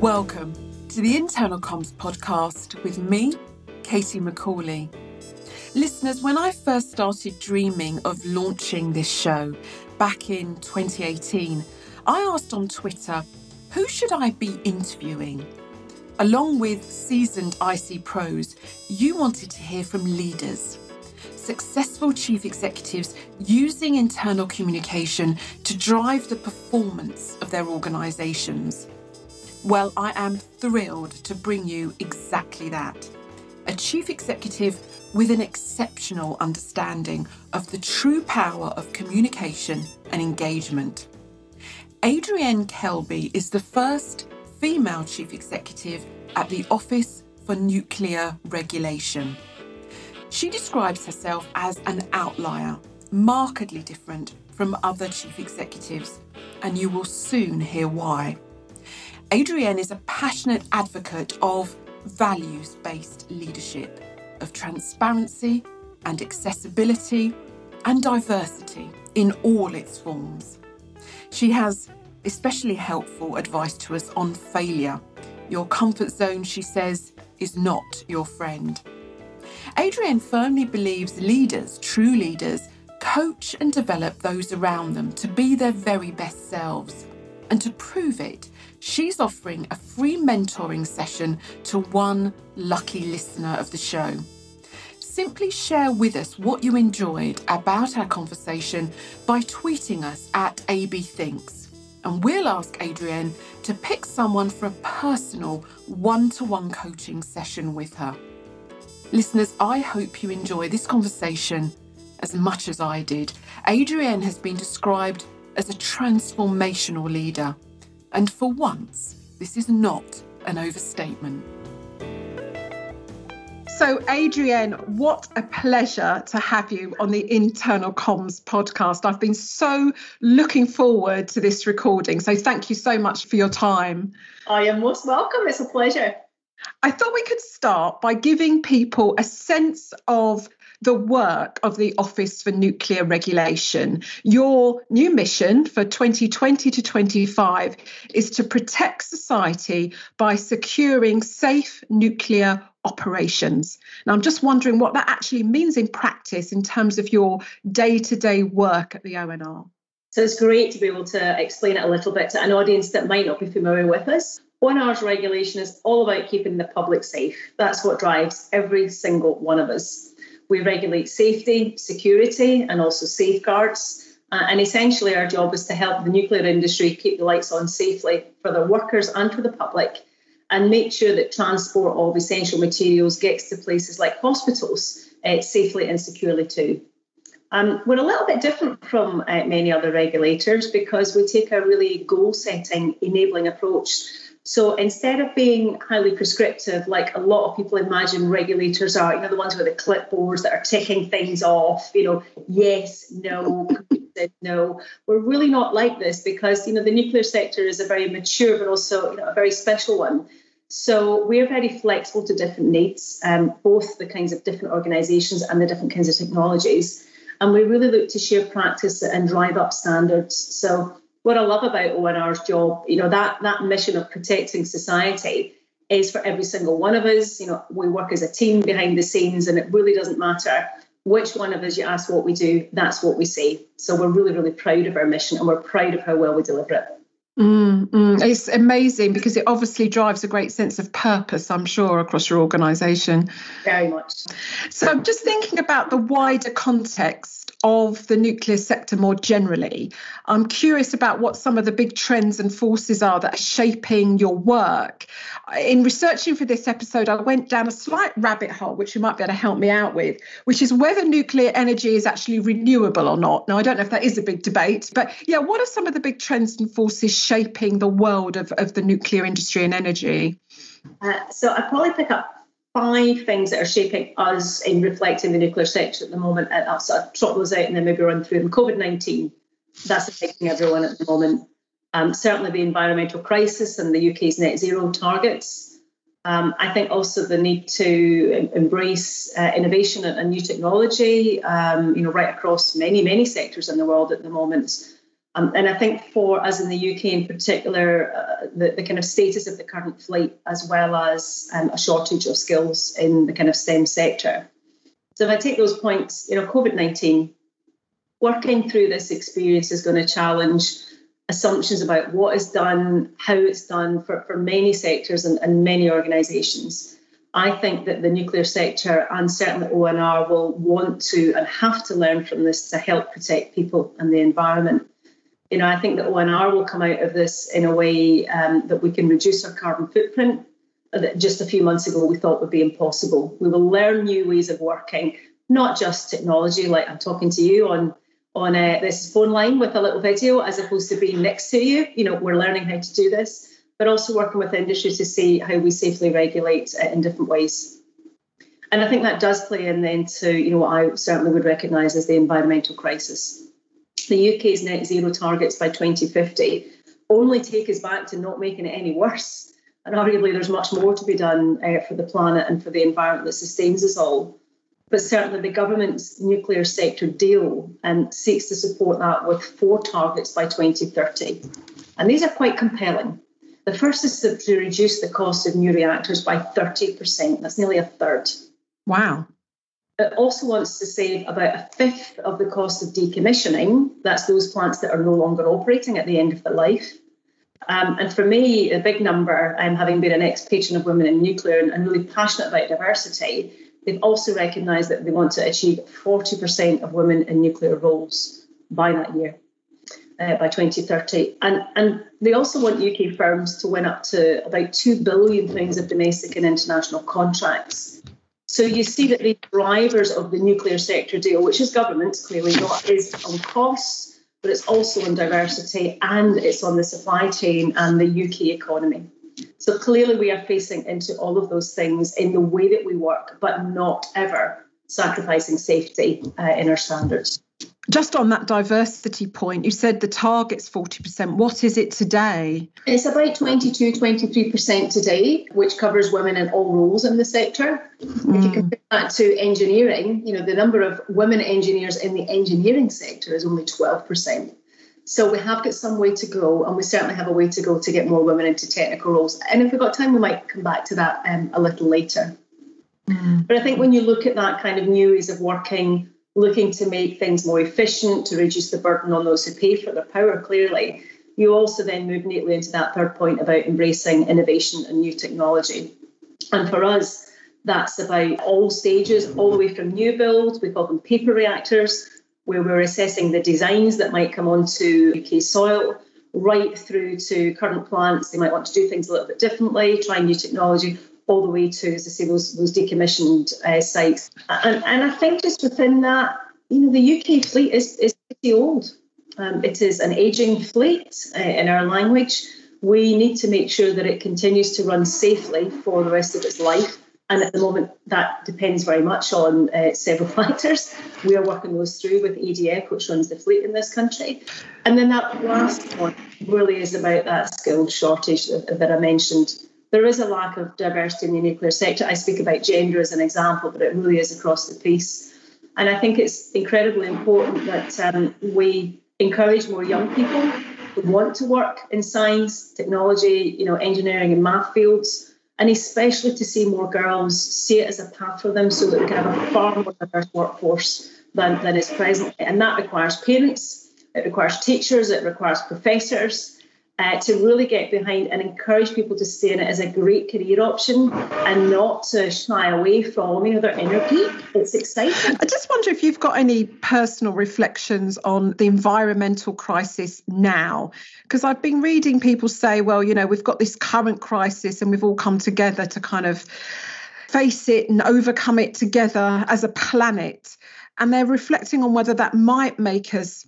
Welcome to the Internal Comms podcast with me, Katie Macaulay. Listeners, when I first started dreaming of launching this show back in 2018, I asked on Twitter, who should I be interviewing? Along with seasoned IC pros, you wanted to hear from leaders, successful chief executives using internal communication to drive the performance of their organisations. Well, I am thrilled to bring you exactly that. A chief executive with an exceptional understanding of the true power of communication and engagement. Adrienne Kelbie is the first female chief executive at the Office for Nuclear Regulation. She describes herself as an outlier, markedly different from other chief executives, and you will soon hear why. Adrienne is a passionate advocate of values based leadership, of transparency and accessibility and diversity in all its forms. She has especially helpful advice to us on failure. Your comfort zone, she says, is not your friend. Adrienne firmly believes leaders, true leaders, coach and develop those around them to be their very best selves. And to prove it, she's offering a free mentoring session to one lucky listener of the show. Simply share with us what you enjoyed about our conversation by tweeting us at AB Thinks and we'll ask Adrienne to pick someone for a personal one to one coaching session with her. Listeners, I hope you enjoy this conversation as much as I did. Adrienne has been described as a transformational leader, and for once, this is not an overstatement. So, Adrienne, what a pleasure to have you on the Internal Comms podcast. I've been so looking forward to this recording. So, thank you so much for your time. I am most welcome. It's a pleasure. I thought we could start by giving people a sense of the work of the Office for Nuclear Regulation. Your new mission for 2020 to 25 is to protect society by securing safe nuclear operations. Now, I'm just wondering what that actually means in practice in terms of your day to day work at the ONR. So it's great to be able to explain it a little bit to an audience that might not be familiar with us. ONR's regulation is all about keeping the public safe. That's what drives every single one of us. We regulate safety, security, and also safeguards. Uh, and essentially, our job is to help the nuclear industry keep the lights on safely for their workers and for the public, and make sure that transport of essential materials gets to places like hospitals uh, safely and securely too. Um, we're a little bit different from uh, many other regulators because we take a really goal setting, enabling approach so instead of being highly prescriptive, like a lot of people imagine regulators are, you know, the ones with the clipboards that are ticking things off, you know, yes, no, no. We're really not like this because, you know, the nuclear sector is a very mature but also, you know, a very special one. So we're very flexible to different needs, um, both the kinds of different organisations and the different kinds of technologies. And we really look to share practice and drive up standards. So what I love about ONR's job, you know, that that mission of protecting society is for every single one of us. You know, we work as a team behind the scenes, and it really doesn't matter which one of us you ask what we do, that's what we say. So we're really, really proud of our mission and we're proud of how well we deliver it. Mm, mm. It's amazing because it obviously drives a great sense of purpose, I'm sure, across your organisation. Very much. So I'm just thinking about the wider context of the nuclear sector more generally. I'm curious about what some of the big trends and forces are that are shaping your work. In researching for this episode, I went down a slight rabbit hole, which you might be able to help me out with, which is whether nuclear energy is actually renewable or not. Now, I don't know if that is a big debate, but yeah, what are some of the big trends and forces shaping the world of, of the nuclear industry and energy? Uh, so I probably pick up five things that are shaping us in reflecting the nuclear sector at the moment. And I'll sort of trot those out and then maybe run through them. COVID 19, that's affecting everyone at the moment. Um, certainly the environmental crisis and the UK's net zero targets. Um, I think also the need to embrace uh, innovation and, and, new technology, um, you know, right across many, many sectors in the world at the moment. Um, and I think for us in the UK in particular, uh, the, the kind of status of the current fleet, as well as um, a shortage of skills in the kind of STEM sector. So if I take those points, you know, COVID 19, working through this experience is going to challenge assumptions about what is done, how it's done for, for many sectors and, and many organisations. I think that the nuclear sector and certainly ONR will want to and have to learn from this to help protect people and the environment you know, I think that ONR will come out of this in a way um, that we can reduce our carbon footprint that just a few months ago we thought would be impossible. We will learn new ways of working, not just technology, like I'm talking to you on on uh, this phone line with a little video, as opposed to being next to you. You know, we're learning how to do this, but also working with industry to see how we safely regulate in different ways. And I think that does play in then to you know what I certainly would recognise as the environmental crisis the UK's net zero targets by 2050 only take us back to not making it any worse. And arguably, there's much more to be done uh, for the planet and for the environment that sustains us all. But certainly, the government's nuclear sector deal um, seeks to support that with four targets by 2030. And these are quite compelling. The first is to reduce the cost of new reactors by 30%. That's nearly a third. Wow. It also wants to save about a fifth of the cost of decommissioning. That's those plants that are no longer operating at the end of their life. Um, and for me, a big number, um, having been an ex patron of women in nuclear and, and really passionate about diversity, they've also recognised that they want to achieve 40% of women in nuclear roles by that year. Uh, by 2030. And, and they also want UK firms to win up to about £2 billion of domestic and international contracts so you see that the drivers of the nuclear sector deal, which is governments clearly not, is on costs, but it's also on diversity and it's on the supply chain and the UK economy. So clearly we are facing into all of those things in the way that we work, but not ever sacrificing safety uh, in our standards. Just on that diversity point, you said the target's 40%. What is it today? It's about 22, 23% today, which covers women in all roles in the sector. Mm. If you hmm. compare that to engineering, you know, the number of women engineers in the engineering sector is only 12%. So we have got some way to go, and we certainly have a way to go to get more women into technical roles. And if we've got time, we might come back to that um, a little later. Mm. But I think when you look at that kind of new ways of working, looking to make things more efficient, to reduce the burden on those who pay for their power, clearly, you also then move neatly into that third point about embracing innovation and new technology. And for us, that's about all stages, all the way from new build, we call them paper reactors, where we're assessing the designs that might come onto UK soil, right through to current plants. They might want to do things a little bit differently, try new technology, all the way to, as I say, those those decommissioned uh, sites. And, and I think just within that, you know, the UK fleet is, is pretty old. Um, it is an aging fleet uh, in our language. We need to make sure that it continues to run safely for the rest of its life. And at the moment, that depends very much on uh, several factors. We are working those through with EDF, which runs the fleet in this country. And then that last one really is about that skills shortage that, that I mentioned there is a lack of diversity in the nuclear sector. I speak about gender as an example, but it really is across the piece. And I think it's incredibly important that um, we encourage more young people who want to work in science, technology, you know, engineering and math fields, and especially to see more girls see it as a path for them so that we can have a far more diverse workforce than, than is present. And that requires parents, it requires teachers, it requires professors, uh, to really get behind and encourage people to in it as a great career option and not to shy away from you know their inner geek. It's exciting. I just wonder if you've got any personal reflections on the environmental crisis now, because I've been reading people say, well, you know, we've got this current crisis and we've all come together to kind of face it and overcome it together as a planet and they're reflecting on whether that might make us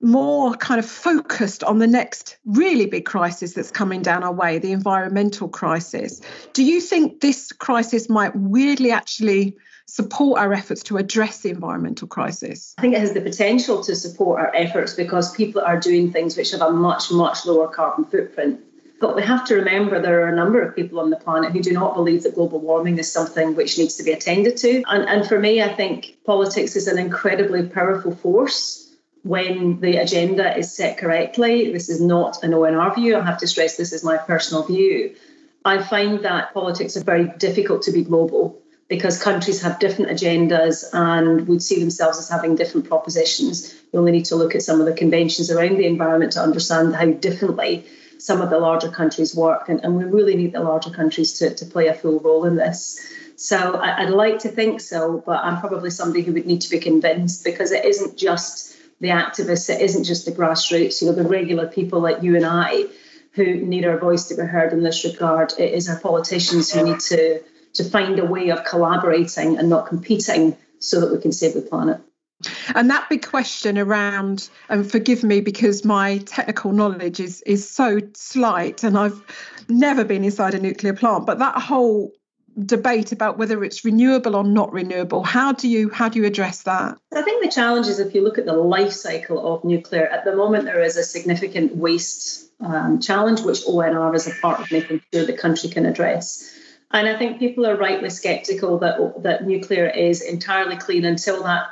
more kind of focused on the next really big crisis that's coming down our way, the environmental crisis. Do you think this crisis might weirdly actually support our efforts to address the environmental crisis? I think it has the potential to support our efforts because people are doing things which have a much, much lower carbon footprint. But we have to remember there are a number of people on the planet who do not believe that global warming is something which needs to be attended to. And, and for me, I think politics is an incredibly powerful force. when the agenda is set correctly, this is not an ONR view, I have to stress this is my personal view. I find that politics are very difficult to be global because countries have different agendas and would see themselves as having different propositions. You only need to look at some of the conventions around the environment to understand how differently some of the larger countries work. And, and we really need the larger countries to, to play a full role in this. So I, would like to think so, but I'm probably somebody who would need to be convinced because it isn't just the activists, it isn't just the grassroots, you know, the regular people like you and I who need our voice to be heard in this regard. It is our politicians who need to to find a way of collaborating and not competing so that we can save the planet. And that big question around, and forgive me because my technical knowledge is is so slight, and I've never been inside a nuclear plant, but that whole debate about whether it's renewable or not renewable, how do you how do you address that? I think the challenge is if you look at the life cycle of nuclear, at the moment there is a significant waste um, challenge, which ONR is a part of making sure the country can address. And I think people are rightly sceptical that, that nuclear is entirely clean until that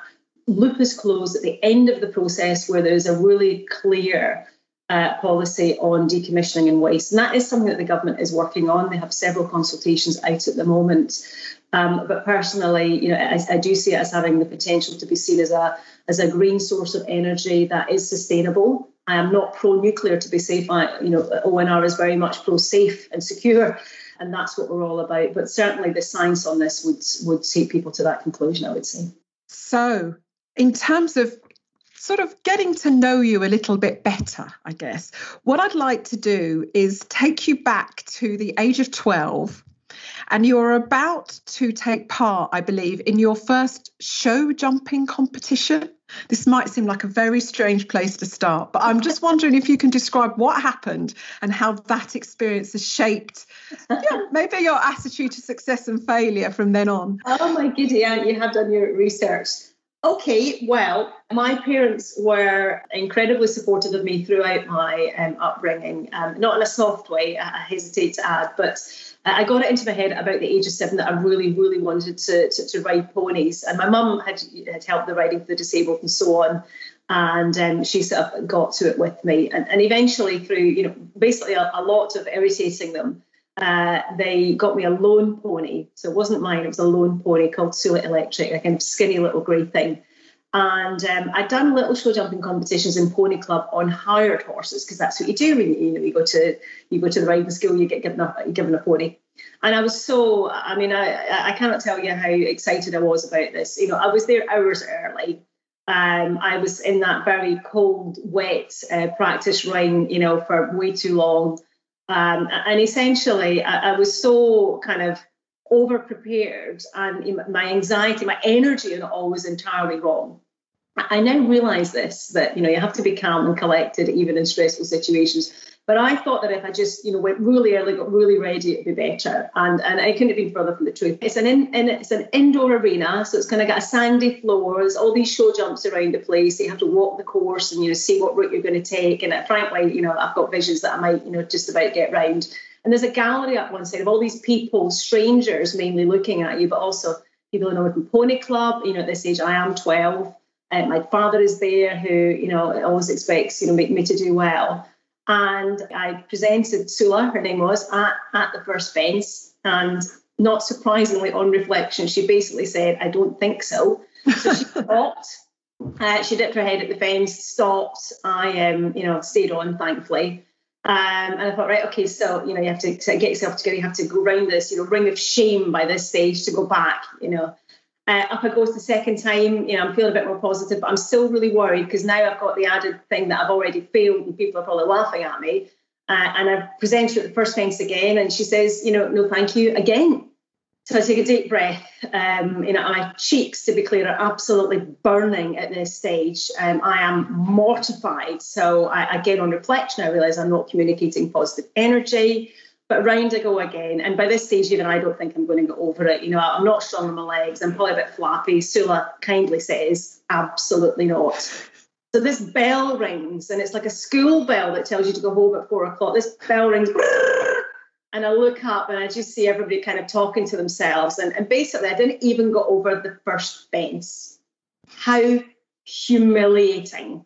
loop is closed at the end of the process where there's a really clear uh, policy on decommissioning and waste. And that is something that the government is working on. They have several consultations out at the moment. Um, but personally, you know, I, I, do see it as having the potential to be seen as a as a green source of energy that is sustainable. I am not pro nuclear to be safe. I, you know, ONR is very much pro safe and secure and that's what we're all about. But certainly, the science on this would would take people to that conclusion. I would say. So, in terms of sort of getting to know you a little bit better, I guess, what I'd like to do is take you back to the age of 12 and you're about to take part, I believe, in your first show jumping competition. This might seem like a very strange place to start, but I'm just wondering if you can describe what happened and how that experience has shaped yeah, maybe your attitude to success and failure from then on. Oh my giddy aunt, you have done your research. Okay, well, my parents were incredibly supportive of me throughout my um, upbringing, um, not in a soft way, I hesitate to add, but I got it into my head about the age of seven that I really, really wanted to, to, to ride ponies. And my mum had, had helped the riding for the disabled and so on. And um, she sort of got to it with me. And, and eventually, through, you know, basically a, a lot of irritating them, uh, they got me a loan pony. So it wasn't mine, it was a loan pony called Sula Electric, a kind of skinny little grey thing. And um, I'd done little show jumping competitions in Pony Club on hired horses because that's what you do when you, you know you go to you go to the riding school, you get given a given a pony. And I was so I mean I I cannot tell you how excited I was about this. You know I was there hours early. Um, I was in that very cold, wet uh, practice ring, you know, for way too long. Um, and essentially, I, I was so kind of over prepared and my anxiety, my energy, and all was entirely wrong. I now realize this that you know you have to be calm and collected even in stressful situations. But I thought that if I just you know went really early, got really ready, it'd be better. And and I couldn't have been further from the truth. It's an in, in it's an indoor arena, so it's kind of got a sandy floor. There's all these show jumps around the place. you have to walk the course and you know see what route you're going to take. And uh, frankly, you know I've got visions that I might you know just about get round. And there's a gallery up one side of all these people, strangers mainly looking at you, but also people in American Pony Club. You know, at this age, I am 12. And my father is there who, you know, always expects, you know, me, me to do well. And I presented Sula, her name was, at, at the first fence. And not surprisingly, on reflection, she basically said, I don't think so. So she stopped. Uh, she dipped her head at the fence, stopped. I, um, you know, stayed on, thankfully. Um, and I thought, right, okay, so you know, you have to, to, get yourself together. You have to go round this, you know, ring of shame by this stage to go back. You know, uh, up I go the second time. You know, I'm feeling a bit more positive, but I'm still really worried because now I've got the added thing that I've already failed, and people are probably laughing at me. Uh, and I present presented at the first fence again, and she says, you know, no, thank you again. So I take a deep breath. Um, you know, my cheeks, to be clear, are absolutely burning at this stage. Um, I am mortified. So I, again, on reflection, I realise I'm not communicating positive energy. But round I go again. And by this stage, even I don't think I'm going to get over it. You know, I'm not strong on my legs. I'm probably a bit flappy. Sula kindly says, absolutely not. So this bell rings, and it's like a school bell that tells you to go home at four o'clock. This bell rings and I look up and I just see everybody kind of talking to themselves. And, and basically, I didn't even go over the first fence. How humiliating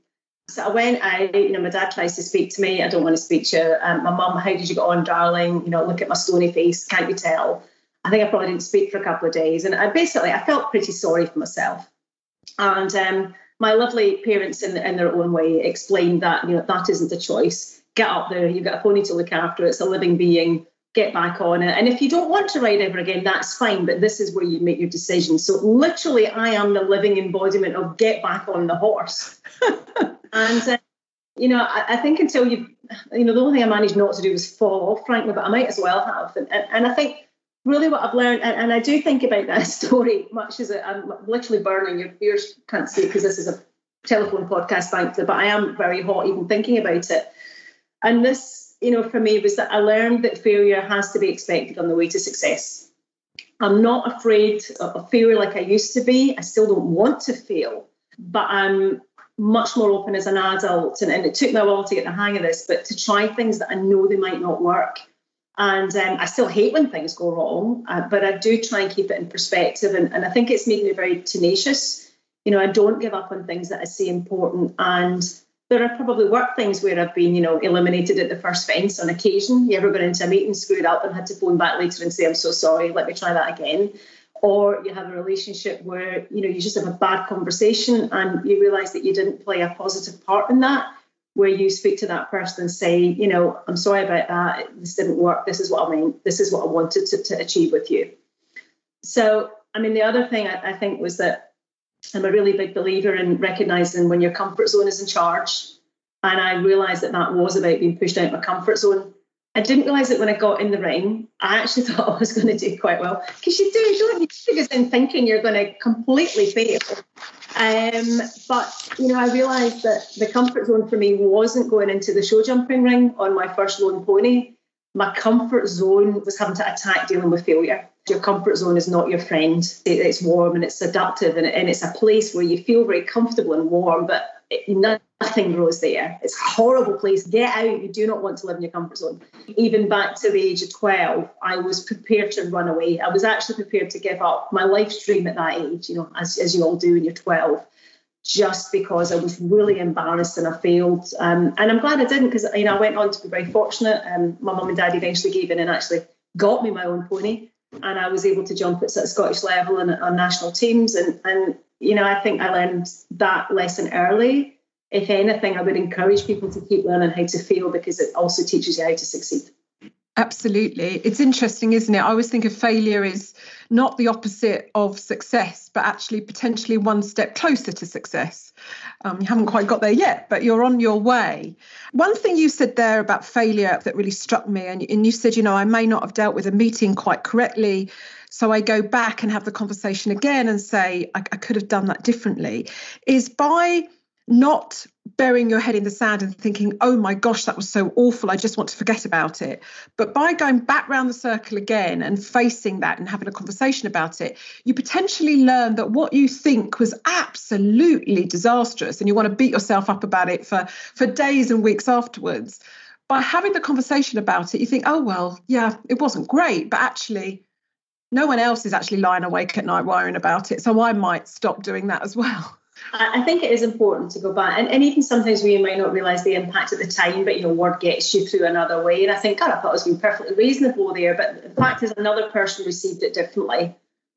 So I went out, you know, my dad tries to speak to me. I don't want to speak to you. Um, my mum, how did you get on, darling? You know, look at my stony face. Can't you tell? I think I probably didn't speak for a couple of days. And I basically, I felt pretty sorry for myself. And um, my lovely parents, in, in their own way, explained that, you know, that isn't a choice. Get up there. You've got a pony to look after. It's a living being. Get back on it. And if you don't want to ride ever again, that's fine. But this is where you make your decision. So literally, I am the living embodiment of get back on the horse. And, uh, you know, I, I, think until you, you know, the only thing I managed not to do was fall frankly, but I might as well have. And, and, and I think really what I've learned, and, and, I do think about that story much as i am literally burning. Your ears can't see because this is a telephone podcast, thankfully, but I am very hot even thinking about it. And this, you know, for me was that I learned that failure has to be expected on the way to success. I'm not afraid of failure like I used to be. I still don't want to fail, but I'm much more open as an adult. And, and, it took me a while to get the hang of this, but to try things that I know they might not work. And um, I still hate when things go wrong, uh, but I do try and keep it in perspective. And, and I think it's made me very tenacious. You know, I don't give up on things that I see important. And there are probably work things where I've been, you know, eliminated at the first fence on occasion. You ever got into a meeting, screwed up, and had to phone back later and say, I'm so sorry, let me try that again or you have a relationship where you know you just have a bad conversation and you realize that you didn't play a positive part in that where you speak to that person and say you know i'm sorry about that. This didn't work. This is what i mean. This is what i wanted to, to achieve with you. So i mean the other thing I, I think was that i'm a really big believer in recognizing when your comfort zone is in charge. And i realized that that was about being pushed out of my comfort zone I didn't realise that when I got in the ring, I actually thought I was going to do quite well. Because you do, don't you? Go in thinking you're going to completely fail. Um, but, you know, I realised that the comfort zone for me wasn't going into the show jumping ring on my first loan pony. My comfort zone was having to attack dealing with failure. Your comfort zone is not your friend. It's warm and it's seductive and it's a place where you feel very comfortable and warm, but nothing grows there. It's a horrible place. Get out. You do not want to live in your comfort zone. Even back to the age of 12, I was prepared to run away. I was actually prepared to give up my life's dream at that age, you know, as, as you all do when you're 12, just because I was really embarrassed and I failed. Um, and I'm glad I didn't because, you know, I went on to be very fortunate. Um, my mum and dad eventually gave in and actually got me my own pony. And I was able to jump at Scottish level and on national teams. And, and you know, I think I learned that lesson early. If anything, I would encourage people to keep learning how to fail because it also teaches you how to succeed. Absolutely. It's interesting, isn't it? I always think of failure is not the opposite of success, but actually potentially one step closer to success. Um, you haven't quite got there yet, but you're on your way. One thing you said there about failure that really struck me, and, and you said, you know, I may not have dealt with a meeting quite correctly. So I go back and have the conversation again and say, I, I could have done that differently, is by not burying your head in the sand and thinking, oh my gosh, that was so awful. I just want to forget about it. But by going back round the circle again and facing that and having a conversation about it, you potentially learn that what you think was absolutely disastrous and you want to beat yourself up about it for, for days and weeks afterwards. By having the conversation about it, you think, oh, well, yeah, it wasn't great, but actually, no one else is actually lying awake at night worrying about it. So I might stop doing that as well. I think it is important to go back, and, and even sometimes we might not realise the impact at the time, but you know, word gets you through another way. And I think, God, I thought I was being perfectly reasonable there, but the fact is, another person received it differently.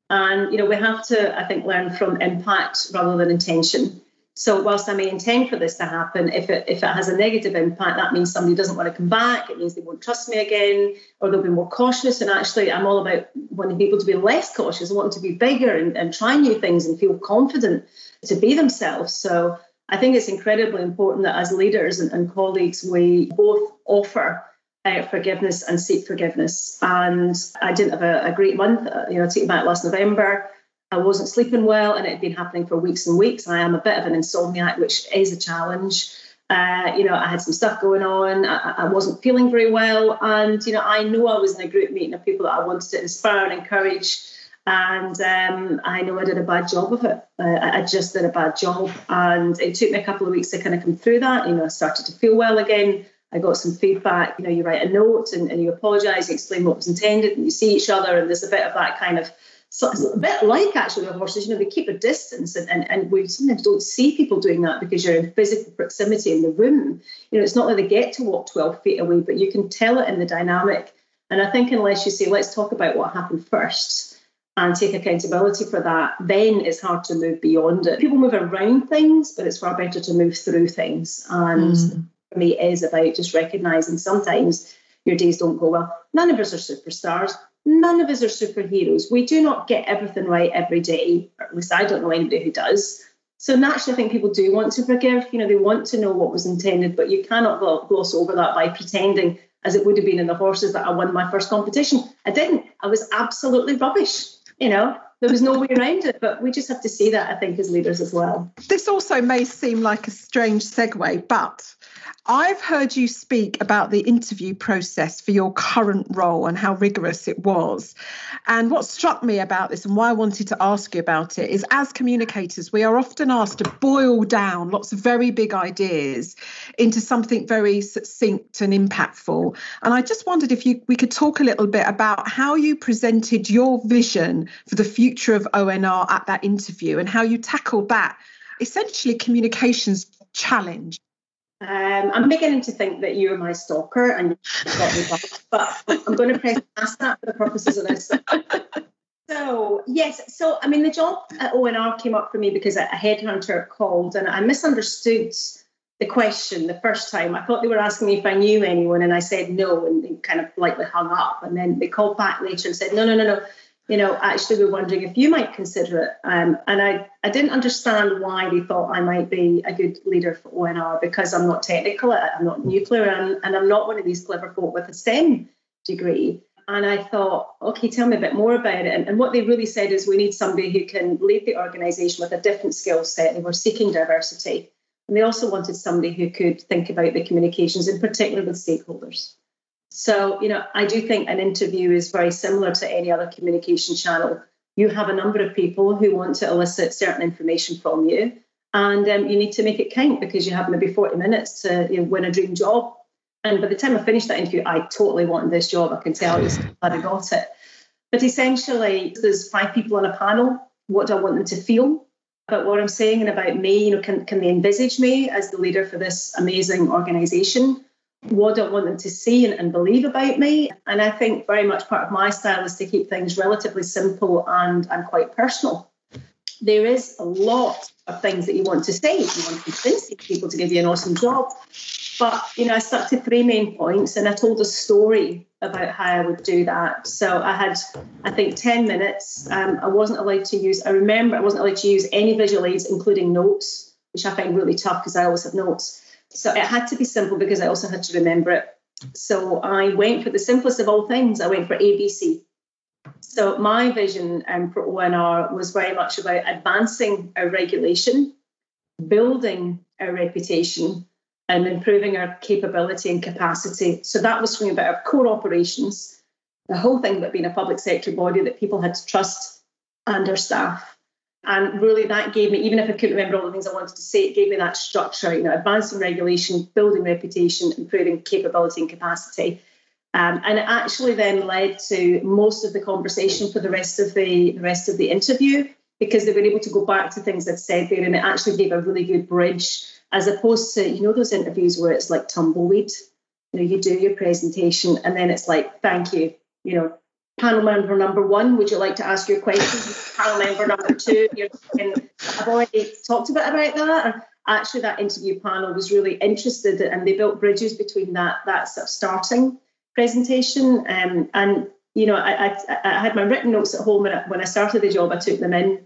And you know, we have to, I think, learn from impact rather than intention. So whilst I may intend for this to happen, if it if it has a negative impact, that means somebody doesn't want to come back. It means they won't trust me again, or they'll be more cautious. And actually, I'm all about wanting people to be less cautious, wanting to be bigger and, and try new things and feel confident to be themselves. So I think it's incredibly important that as leaders and, and colleagues, we both offer uh, forgiveness and seek forgiveness. And I didn't have a, a great month. Uh, you know, taking back last November. I wasn't sleeping well, and it had been happening for weeks and weeks. I am a bit of an insomniac, which is a challenge. Uh, you know, I had some stuff going on. I, I, wasn't feeling very well, and you know, I know I was in a group meeting of people that I wanted to inspire and encourage, and um, I know I did a bad job of it. Uh, I just did a bad job, and it took me a couple of weeks to kind of come through that. You know, I started to feel well again. I got some feedback. You know, you write a note and, and you apologise, you explain what was intended, and you see each other, and there's a bit of that kind of So it's a bit like actually the horses, you know, they keep a distance and, and, and we sometimes don't see people doing that because you're in physical proximity in the room. You know, it's not that they get to walk 12 feet away, but you can tell it in the dynamic. And I think unless you say, let's talk about what happened first and take accountability for that, then it's hard to move beyond it. People move around things, but it's far better to move through things. And mm. for me, it is about just recognizing sometimes your days don't go well. None of us are superstars none of us are superheroes. We do not get everything right every day, at least I don't know anybody who does. So naturally, I think people do want to forgive. You know, they want to know what was intended, but you cannot gloss over that by pretending, as it would have been in the horses, that I won my first competition. I didn't. I was absolutely rubbish. You know, there was no way around it. But we just have to see that, I think, as leaders as well. This also may seem like a strange segue, but I've heard you speak about the interview process for your current role and how rigorous it was. And what struck me about this and why I wanted to ask you about it is as communicators, we are often asked to boil down lots of very big ideas into something very succinct and impactful. And I just wondered if you we could talk a little bit about how you presented your vision for the future of ONR at that interview and how you tackled that essentially communications challenge. Um, I'm beginning to think that you're my stalker and you've got me back, but I'm going to press past that for the purposes of this. So, yes, so I mean, the job at ONR came up for me because a headhunter called and I misunderstood the question the first time. I thought they were asking me if I knew anyone, and I said no, and they kind of politely hung up. And then they called back later and said, no, no, no, no, you know, actually we're wondering if you might consider it. Um, and I, I didn't understand why they thought I might be a good leader for ONR because I'm not technical, I'm not nuclear, and, and I'm not one of these clever folk with a STEM degree. And I thought, okay, tell me a bit more about it. And, and what they really said is we need somebody who can lead the organisation with a different skill set. They were seeking diversity. And they also wanted somebody who could think about the communications, in particular with stakeholders. So, you know, I do think an interview is very similar to any other communication channel. You have a number of people who want to elicit certain information from you, and um, you need to make it count because you have maybe 40 minutes to you know, win a dream job. And by the time I finished that interview, I totally wanted this job. I can tell you, glad I got it. But essentially, there's five people on a panel. What do I want them to feel about what I'm saying and about me? You know, can, can they envisage me as the leader for this amazing organization? What I want them to see and, and, believe about me? And I think very much part of my style is to keep things relatively simple and, and quite personal. There is a lot of things that you want to say. You want to convince people to give you an awesome job. But, you know, I stuck to three main points and I told a story about how I would do that. So I had, I think, 10 minutes. Um, I wasn't allowed to use, I remember I wasn't allowed to use any visual aids, including notes, which I find really tough because I always have notes. So it had to be simple because I also had to remember it. So I went for the simplest of all things. I went for ABC. So my vision um, for ONR was very much about advancing our regulation, building our reputation, and improving our capability and capacity. So that was from about our core operations, the whole thing about being a public sector body that people had to trust and our staff. And really, that gave me, even if I couldn't remember all the things I wanted to say, it gave me that structure, you know, advancing regulation, building reputation, improving capability and capacity. Um, and it actually then led to most of the conversation for the rest of the, the rest of the interview because they were able to go back to things I'd said there, and it actually gave a really good bridge, as opposed to you know those interviews where it's like tumbleweed. You know, you do your presentation, and then it's like, thank you, you know, panel member number one, would you like to ask your questions? panel member number two, you're thinking, I've already talked a bit about that. actually, that interview panel was really interested and they built bridges between that, that sort of starting presentation. Um, and, you know, I, I, I, had my written notes at home when I, when I started the job, I took them in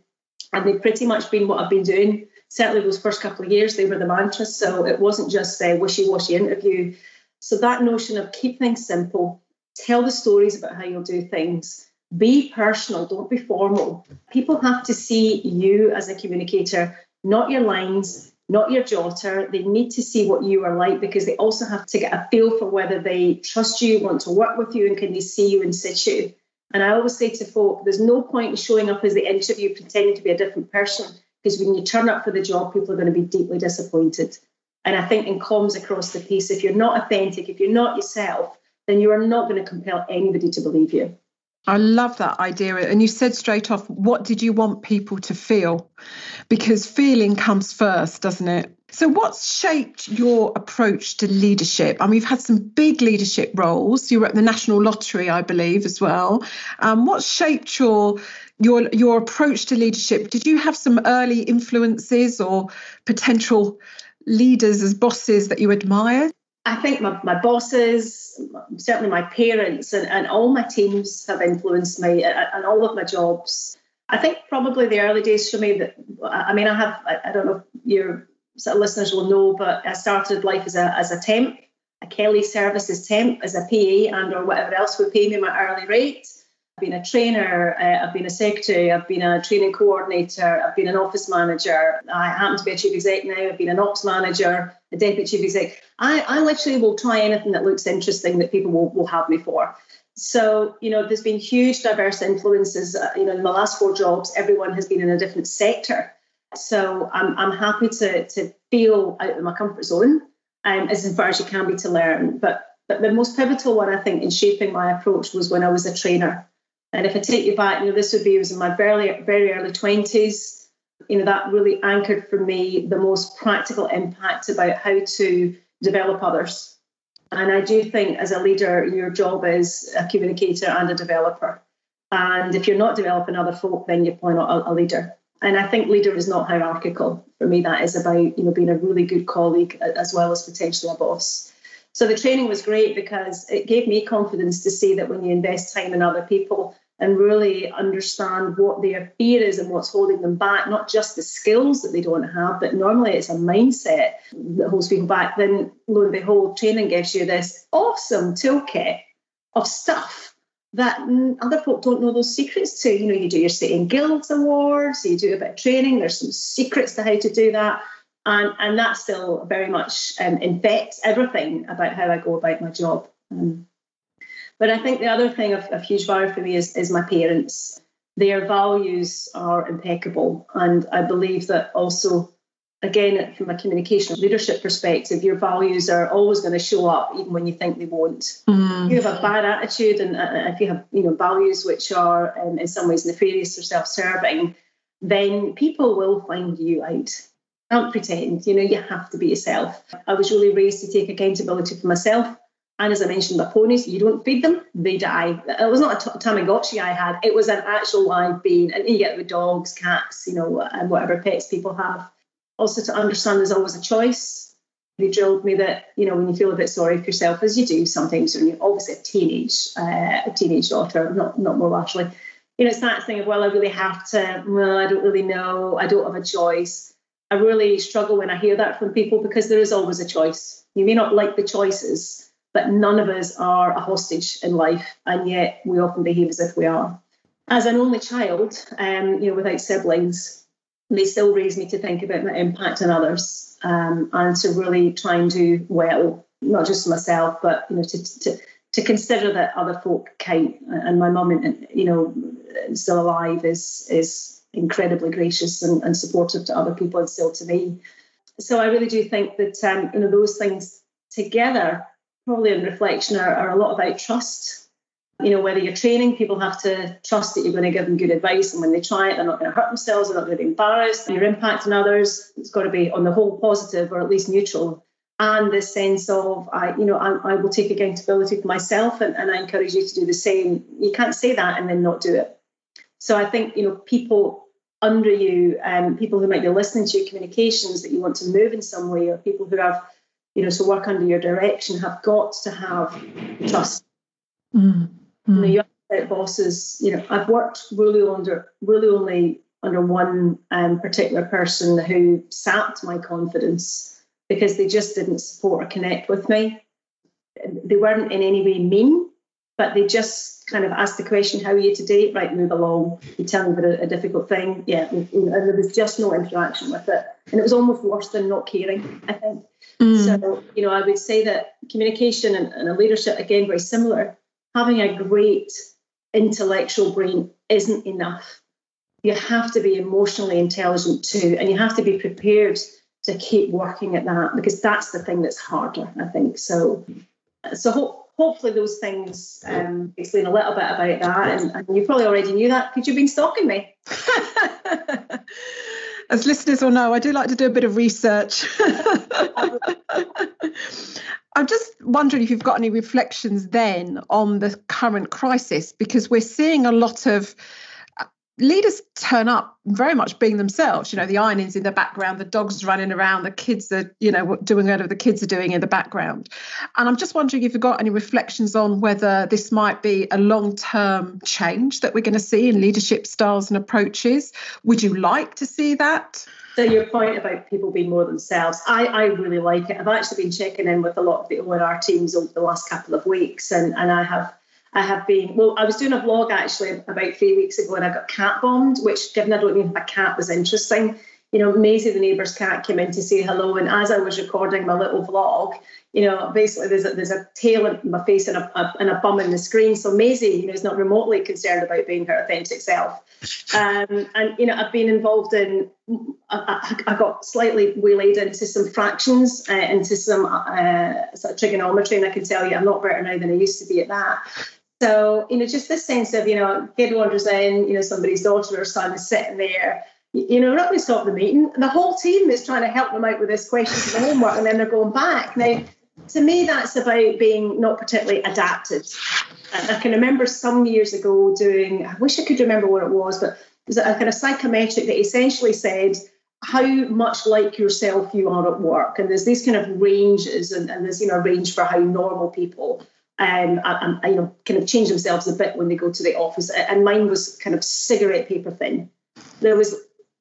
and they've pretty much been what I've been doing. Certainly, those first couple of years, they were the mantras. So it wasn't just a wishy washy interview. So that notion of keep things simple, tell the stories about how you'll do things. Be personal, don't be formal. People have to see you as a communicator, not your lines, not your jotter. They need to see what you are like because they also have to get a feel for whether they trust you, want to work with you, and can they see you in situ. And I always say to folk, there's no point in showing up as the interview pretending to be a different person because when you turn up for the job, people are going to be deeply disappointed. And I think in comms across the piece, if you're not authentic, if you're not yourself, then you are not going to compel anybody to believe you. I love that idea. And you said straight off, what did you want people to feel? Because feeling comes first, doesn't it? So, what's shaped your approach to leadership? I mean, you've had some big leadership roles. You were at the National Lottery, I believe, as well. Um, what shaped your your your approach to leadership? Did you have some early influences or potential leaders as bosses that you admired? I think my, my bosses, certainly my parents, and, and all my teams have influenced me and all of my jobs. I think probably the early days for me that I mean I have I, don't know if your sort of listeners will know, but I started life as a as a temp, a Kelly Services temp as a PA and or whatever else would pay me my early rate. I've been a trainer, uh, I've been a secretary, I've been a training coordinator, I've been an office manager. I happen to be a chief exec now. I've been an ops manager, a deputy chief exec. I, I literally will try anything that looks interesting that people will, will have me for. So, you know, there's been huge diverse influences. Uh, you know, in my last four jobs, everyone has been in a different sector. So I'm, I'm happy to, to feel out of my comfort zone um, as far as you can be to learn. But, but the most pivotal one, I think, in shaping my approach was when I was a trainer. And if I take you back, you know, this would be, was in my very, very early 20s, you know, that really anchored for me the most practical impact about how to develop others. And I do think as a leader, your job is a communicator and a developer. And if you're not developing other folk, then you're probably not a, a leader. And I think leader is not hierarchical. For me, that is about you know being a really good colleague as well as potentially a boss. So the training was great because it gave me confidence to see that when you invest time in other people, and really understand what their fear is and what's holding them back, not just the skills that they don't have, but normally it's a mindset that holds people back. Then, lo and behold, training gives you this awesome toolkit of stuff that other folk don't know those secrets to. You know, you do your City and Guilds Awards, you do a bit of training, there's some secrets to how to do that. And, and that still very much um, infects everything about how I go about my job. Um, but I think the other thing of, of huge value for me is, is my parents. Their values are impeccable. And I believe that also, again, from a communication leadership perspective, your values are always going to show up even when you think they won't. Mm. If you have a bad attitude and uh, if you have you know values which are um, in some ways nefarious or self-serving, then people will find you out. Don't pretend, you know, you have to be yourself. I was really raised to take accountability for myself and as I mentioned, the ponies, you don't feed them, they die. It was not a Tamagotchi I had, it was an actual live being. And you get with dogs, cats, you know, and whatever pets people have. Also, to understand there's always a choice. They drilled me that, you know, when you feel a bit sorry for yourself, as you do sometimes when you're obviously a teenage, uh, a teenage daughter, not, not more largely. You know, it's that thing of, well, I really have to, well, I don't really know, I don't have a choice. I really struggle when I hear that from people because there is always a choice. You may not like the choices, but none of us are a hostage in life, and yet we often behave as if we are. As an only child, um, you know, without siblings, they still raised me to think about my impact on others um, and to really try and do well, not just for myself, but you know, to, to to consider that other folk count. And my mum, you know, still alive, is is incredibly gracious and, and supportive to other people and still to me. So I really do think that um, you know those things together probably in reflection are, are a lot about trust. You know, whether you're training, people have to trust that you're going to give them good advice, and when they try it, they're not going to hurt themselves, they're not going to be embarrassed. Your impact on others, it's got to be on the whole positive or at least neutral. And this sense of, I, you know, I, I will take accountability for myself, and, and I encourage you to do the same. You can't say that and then not do it. So I think, you know, people under you, um, people who might be listening to your communications that you want to move in some way, or people who have you know, to work under your direction have got to have trust. Mm. Mm. You know, you bosses, you know, I've worked really under really only under one um, particular person who sapped my confidence because they just didn't support or connect with me. They weren't in any way mean, but they just kind of asked the question, "How are you today?" Right, move along. You tell me about a, a difficult thing, yeah, and there was just no interaction with it, and it was almost worse than not caring. I think. Mm. So, you know, I would say that communication and, and a leadership again very similar. Having a great intellectual brain isn't enough. You have to be emotionally intelligent too, and you have to be prepared to keep working at that because that's the thing that's harder. I think so. So hopefully those things um, explain a little bit about that. And, and you probably already knew that because you've been stalking me. As listeners will know, I do like to do a bit of research. I'm just wondering if you've got any reflections then on the current crisis, because we're seeing a lot of leaders turn up very much being themselves. You know the ironing's in the background the dogs running around the kids are you know doing whatever the kids are doing in the background. And i'm just wondering if you've got any reflections on whether this might be a long-term change that we're going to see in leadership styles and approaches. Would you like to see that? So your point about people being more themselves, I, I really like it. I've actually been checking in with a lot of the ONR teams over the last couple of weeks, and, and I have I have been, well, I was doing a vlog actually about three weeks ago and I got cat bombed, which, given I don't even have a cat, was interesting. You know, Maisie, the neighbour's cat, came in to say hello. And as I was recording my little vlog, you know, basically there's a, there's a tail in my face and a, a, and a bum in the screen. So Maisie, you know, is not remotely concerned about being her authentic self. Um, and, you know, I've been involved in, I, I, got slightly waylaid into some fractions, uh, into some uh, sort of trigonometry. And I can tell you, I'm not better now than I used to be at that. So, you know, just this sense of, you know, kid wanders in, you know, somebody's daughter or son is sitting there, you know, not going to stop the meeting. The whole team is trying to help them out with this question for the homework and then they're going back. Now, to me, that's about being not particularly adapted. I can remember some years ago doing, I wish I could remember what it was, but there's a kind of psychometric that essentially said, how much like yourself you are at work. And there's these kind of ranges, and, and there's, you know, a range for how normal people um, and, and, you know, kind of change themselves a bit when they go to the office. And mine was kind of cigarette paper thin. There was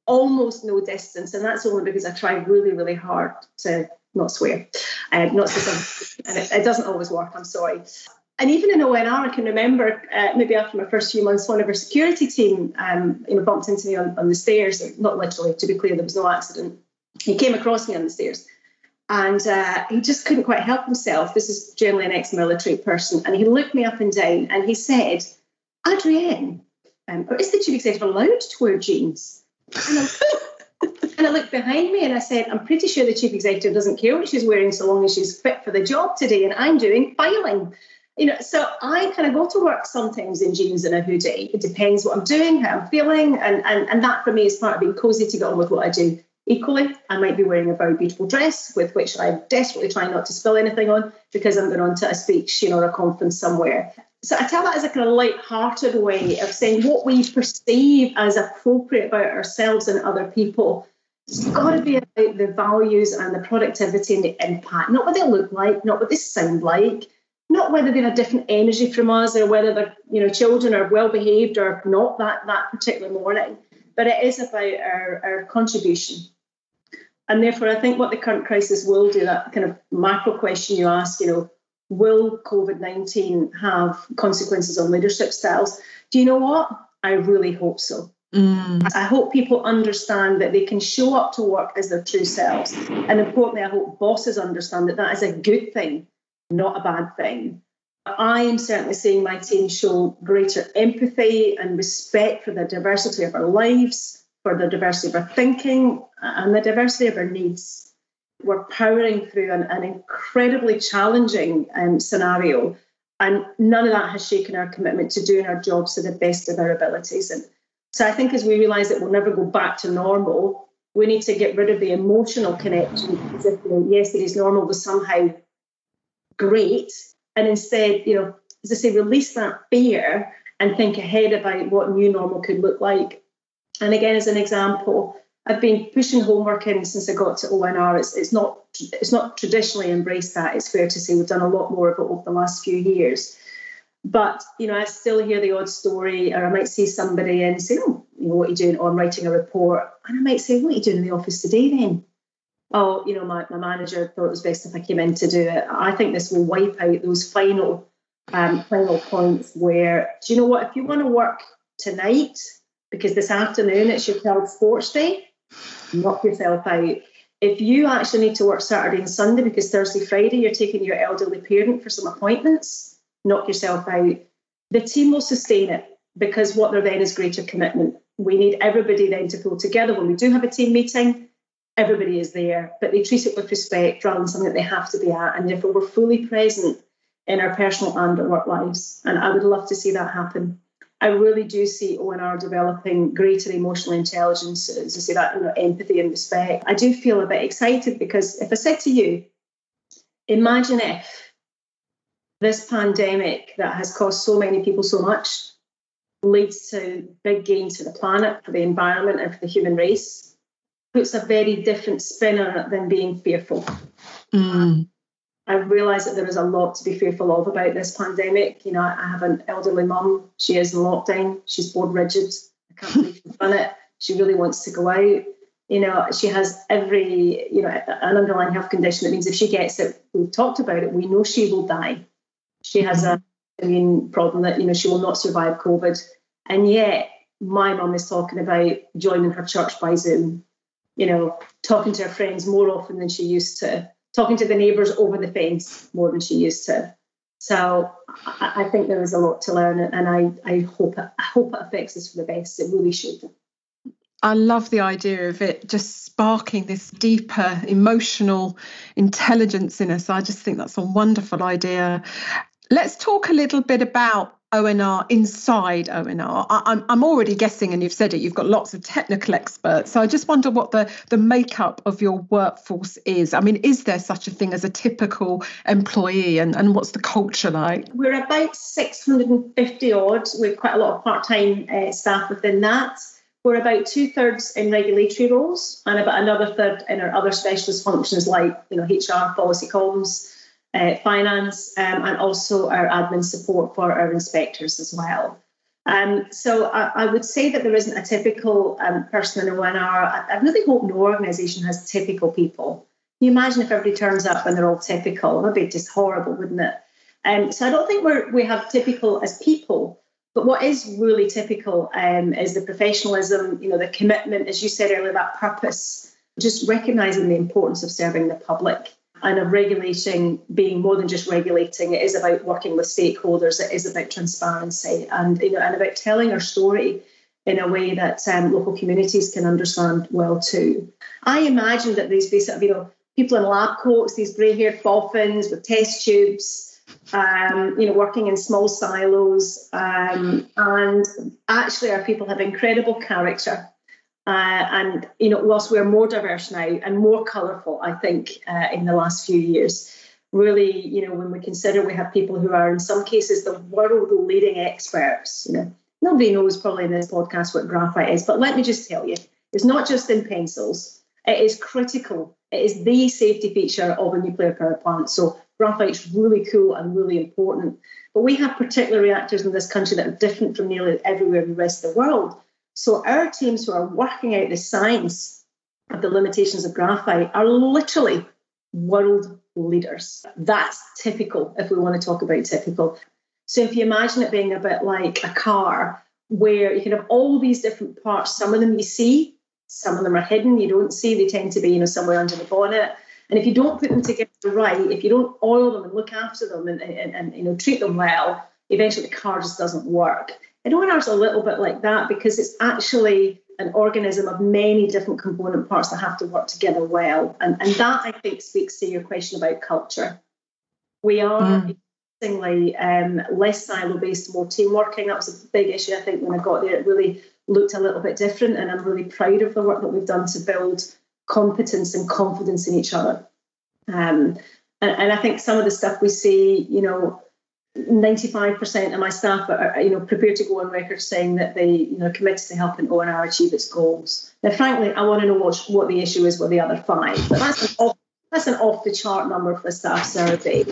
almost no distance, and that's only because I tried really, really hard to not swear, uh, not something, and it, it, doesn't always work. I'm sorry. And even in ONR, I can remember uh, maybe after my first few months, one of our security team, um, you know, bumped into me on, on the stairs. Not literally, to be clear, there was no accident. He came across me on the stairs and uh, he just couldn't quite help himself. This is generally an ex military person. And he looked me up and down and he said, Adriènne, um, is the chief executive allowed to wear jeans? And I, and I looked behind me and I said, I'm pretty sure the chief executive doesn't care what she's wearing so long as she's fit for the job today. And I'm doing filing. You know, so I kind of go to work sometimes in jeans and a hoodie. It depends what I'm doing, how I'm feeling, and, and, and that for me is part of being cozy to get on with what I do. Equally, I might be wearing a very beautiful dress with which I'm desperately trying not to spill anything on because I'm going on to a speech, you know, or a conference somewhere. So I tell that as a kind of light-hearted way of saying what we perceive as appropriate about ourselves and other people. It's got to be about the values and the productivity and the impact, not what they look like, not what they sound like, not whether they have a different energy from us or whether their you know children are well behaved or not that that particular morning. But it is about our, our contribution and therefore, I think what the current crisis will do, that kind of macro question you ask, you know, will COVID 19 have consequences on leadership styles? Do you know what? I really hope so. Mm. I hope people understand that they can show up to work as their true selves. And importantly, I hope bosses understand that that is a good thing, not a bad thing. I am certainly seeing my team show greater empathy and respect for the diversity of our lives for the diversity of our thinking and the diversity of our needs. We're powering through an, an incredibly challenging um, scenario, and none of that has shaken our commitment to doing our jobs to the best of our abilities. And so I think as we realise that we'll never go back to normal, we need to get rid of the emotional connection as if, you know, normal was somehow great, and instead, you know, as I say, release that fear and think ahead about what new normal could look like and again, as an example, I've been pushing homework in since I got to ONR. It's, it's not it's not traditionally embraced that. It's fair to say we've done a lot more of it over the last few years. But you know, I still hear the odd story, or I might see somebody and say, "Oh, you know, what are you doing?" Or I'm writing a report, and I might say, "What are you doing in the office today, then?" Oh, you know, my, my manager thought it was best if I came in to do it. I think this will wipe out those final um, final points where, do you know what? If you want to work tonight, because this afternoon it's your child's sports day. Knock yourself out. If you actually need to work Saturday and Sunday because Thursday, Friday you're taking your elderly parent for some appointments, knock yourself out. The team will sustain it because what they're then is greater commitment. We need everybody then to pull together. When we do have a team meeting, everybody is there, but they treat it with respect rather than something that they have to be at. And therefore, we're fully present in our personal and our work lives. And I would love to see that happen. I really do see ONR developing greater emotional intelligence, as I say that, you know, empathy and respect. I do feel a bit excited because if I said to you, imagine if this pandemic that has cost so many people so much leads to big gains for the planet, for the environment, and for the human race, puts a very different spin on it than being fearful. Mm. I realise that there is a lot to be fearful of about this pandemic. You know, I have an elderly mum. She is in lockdown. She's bored rigid. I can't believe she's done it. She really wants to go out. You know, she has every, you know, an underlying health condition that means if she gets it, we've talked about it, we know she will die. She has a immune problem that, you know, she will not survive COVID. And yet, my mum is talking about joining her church by Zoom, you know, talking to her friends more often than she used to talking to the neighbours over the fence more than she used to. So I, I think there is a lot to learn, and I, I hope it, I hope it affects us for the best. It really should. I love the idea of it just sparking this deeper emotional intelligence in us. I just think that's a wonderful idea. Let's talk a little bit about ONR inside ONR. I, I'm, I'm already guessing, and you've said it, you've got lots of technical experts. So I just wonder what the, the makeup of your workforce is. I mean, is there such a thing as a typical employee, and, and what's the culture like? We're about 650 odd, with quite a lot of part time uh, staff within that. We're about two thirds in regulatory roles and about another third in our other specialist functions like you know HR, policy comms, uh, finance, um, and also our admin support for our inspectors as well. Um, so I, I, would say that there isn't a typical um, person in the ONR. I, I really hope no organisation has typical people. Can you imagine if everybody turns up and they're all typical? That'd be just horrible, wouldn't it? Um, so I don't think we we have typical as people. But what is really typical um, is the professionalism, you know, the commitment, as you said earlier, that purpose, just recognising the importance of serving the public and of regulating being more than just regulating. It is about working with stakeholders. It is about transparency and you know and about telling our story in a way that um, local communities can understand well too. I imagine that these basically, you know, people in lab coats, these grey-haired boffins with test tubes, um, you know, working in small silos, um, and actually our people have incredible character uh, and you know, whilst we're more diverse now and more colourful, I think uh, in the last few years, really, you know, when we consider we have people who are in some cases the world leading experts. You know, nobody knows probably in this podcast what graphite is, but let me just tell you, it's not just in pencils. It is critical. It is the safety feature of a nuclear power plant. So graphite's really cool and really important. But we have particular reactors in this country that are different from nearly everywhere in the rest of the world. So our teams who are working out the science of the limitations of graphite are literally world leaders. That's typical if we want to talk about typical. So if you imagine it being a bit like a car where you can have all these different parts, some of them you see, some of them are hidden, you don't see, they tend to be, you know, somewhere under the bonnet. And if you don't put them together right, if you don't oil them and look after them and, and, and you know treat them well, eventually the car just doesn't work. And ONR's a little bit like that because it's actually an organism of many different component parts that have to work together well. And, and that, I think, speaks to your question about culture. We are mm. increasingly um, less silo based, more team working. That was a big issue, I think, when I got there. It really looked a little bit different. And I'm really proud of the work that we've done to build competence and confidence in each other. Um, and, and I think some of the stuff we see, you know, 95% of my staff are, you know, prepared to go on record saying that they, you know, committed to helping ONR achieve its goals. Now, frankly, I want to know what, what the issue is with the other five, but that's an off, that's an off the chart number for a staff survey.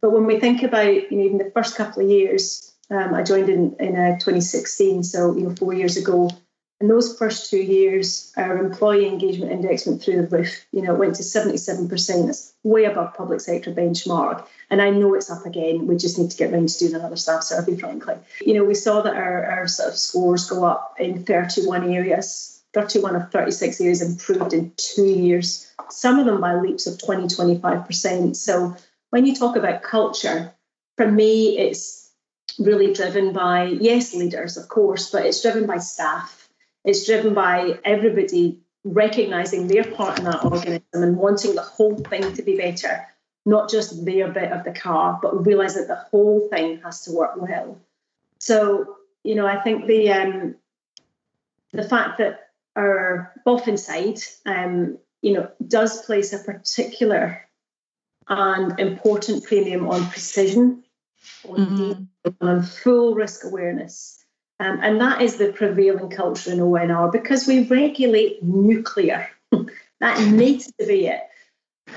But when we think about, you know, even the first couple of years, um, I joined in in uh, 2016, so you know, four years ago. In those first two years, our employee engagement index went through the roof. You know, it went to 77%. That's way above public sector benchmark. And I know it's up again. We just need to get round to doing another staff survey, frankly. You know, we saw that our, our sort of scores go up in 31 areas. 31 of 36 areas improved in two years, some of them by leaps of 20, 25%. So when you talk about culture, for me, it's really driven by, yes, leaders, of course, but it's driven by staff. It's driven by everybody recognizing their part in that organism and wanting the whole thing to be better not just their bit of the car, but realize that the whole thing has to work well. So, you know, I think the um, the fact that our Boffin side, um, you know, does place a particular and important premium on precision, on, mm-hmm. on full risk awareness. Um, and that is the prevailing culture in ONR because we regulate nuclear. that needs to be it.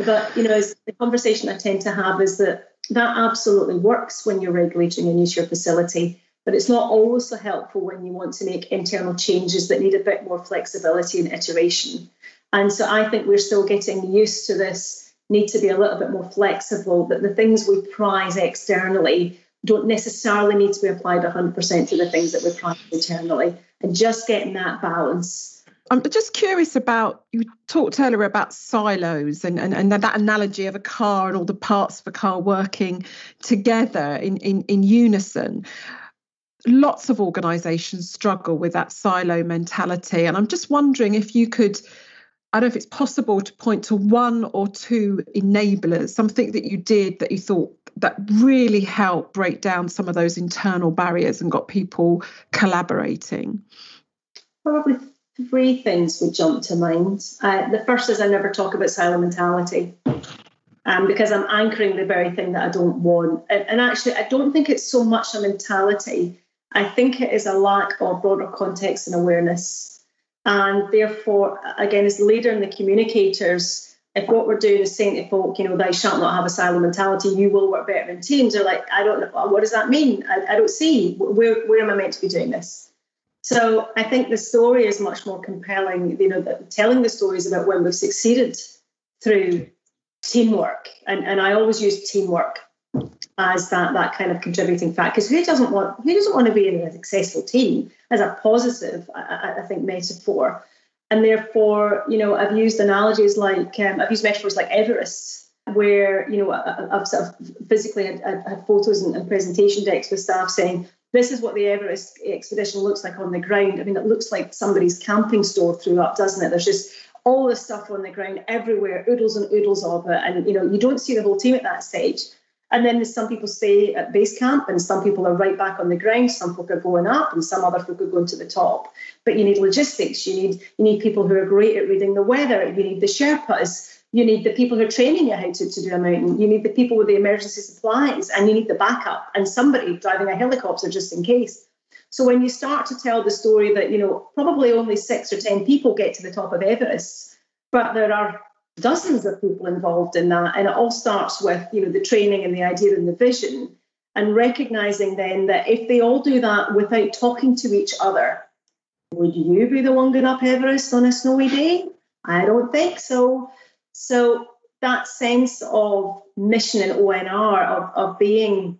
But you know, the conversation I tend to have is that that absolutely works when you're regulating a nuclear facility, but it's not always so helpful when you want to make internal changes that need a bit more flexibility and iteration. And so I think we're still getting used to this need to be a little bit more flexible, that the things we prize externally don't necessarily need to be applied 100% to the things that we prize internally. And just getting that balance I'm just curious about you talked earlier about silos and, and, and that analogy of a car and all the parts of a car working together in, in, in unison. Lots of organizations struggle with that silo mentality. And I'm just wondering if you could, I don't know if it's possible to point to one or two enablers, something that you did that you thought that really helped break down some of those internal barriers and got people collaborating. Probably three things would jump to mind. Uh, the first is I never talk about silo mentality. Um, because I'm anchoring the very thing that I don't want. And, and, actually, I don't think it's so much a mentality. I think it is a lack of broader context and awareness. And therefore, again, as the leader and the communicators, if what we're doing is saying to folk, you know, they shalt not have a silo mentality, you will work better in teams, they're like, I don't know, uh, what does that mean? I, I don't see. Where, where am I meant to be doing this? So I think the story is much more compelling, you know, telling the stories about when we've succeeded through teamwork. And, and I always use teamwork as that, that kind of contributing factor. Because who doesn't want who doesn't want to be in a successful team as a positive, I, I think, metaphor. And therefore, you know, I've used analogies like um, I've used metaphors like Everest, where you know I've sort of physically had, had photos and, and presentation decks with staff saying this is what the Everest expedition looks like on the ground. I mean, it looks like somebody's camping store threw up, doesn't it? There's just all this stuff on the ground everywhere, oodles and oodles of it. And, you know, you don't see the whole team at that stage. And then there's some people stay at base camp, and some people are right back on the ground. Some folk are going up, and some other folk are going to the top. But you need logistics. You need you need people who are great at reading the weather. You need the Sherpas. You need the people who are training you how to, to do a mountain. You need the people with the emergency supplies and you need the backup and somebody driving a helicopter just in case. So when you start to tell the story that, you know, probably only six or 10 people get to the top of Everest, but there are dozens of people involved in that. And it all starts with, you know, the training and the idea and the vision and recognizing then that if they all do that without talking to each other, would you be the one going up Everest on a snowy day? I don't think so. So that sense of mission in ONR, of, of being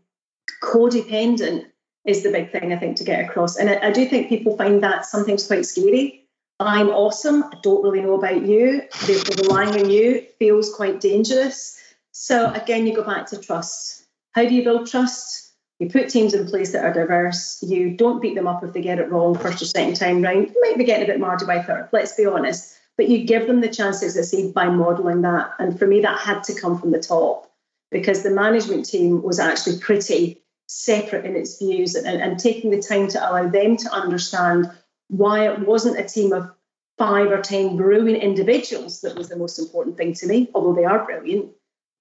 codependent, is the big thing I think to get across. And I, I, do think people find that sometimes quite scary. I'm awesome. I don't really know about you. Therefore, relying on you feels quite dangerous. So again, you go back to trust. How do you build trust? You put teams in place that are diverse. You don't beat them up if they get it wrong first or second time round. You might be getting a bit mardy by third. Let's be honest but you give them the chance to succeed by modeling that. And for me, that had to come from the top because the management team was actually pretty separate in its views and, and taking the time to allow them to understand why it wasn't a team of five or 10 brilliant individuals that was the most important thing to me, although they are brilliant.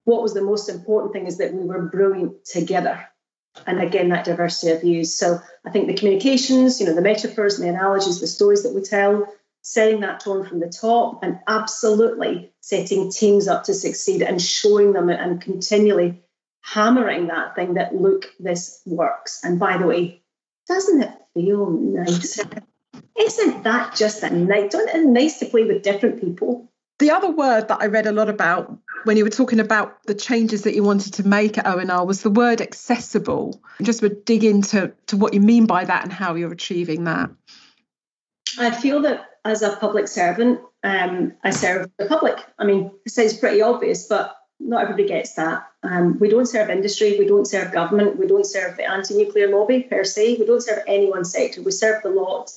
What was the most important thing is that we were brilliant together. And again, that diversity of views. So I think the communications, you know, the metaphors and the analogies, the stories that we tell, setting that tone from the top and absolutely setting teams up to succeed and showing them and continually hammering that thing that look this works and by the way doesn't it feel nice isn't that just a nice don't it nice to play with different people the other word that I read a lot about when you were talking about the changes that you wanted to make at ONR was the word accessible. Just would dig into to what you mean by that and how you're achieving that. I feel that as a public servant, um, I serve the public. I mean, it sounds pretty obvious, but not everybody gets that. Um, we don't serve industry, we don't serve government, we don't serve the anti-nuclear lobby per se. We don't serve any one sector. We serve the lot.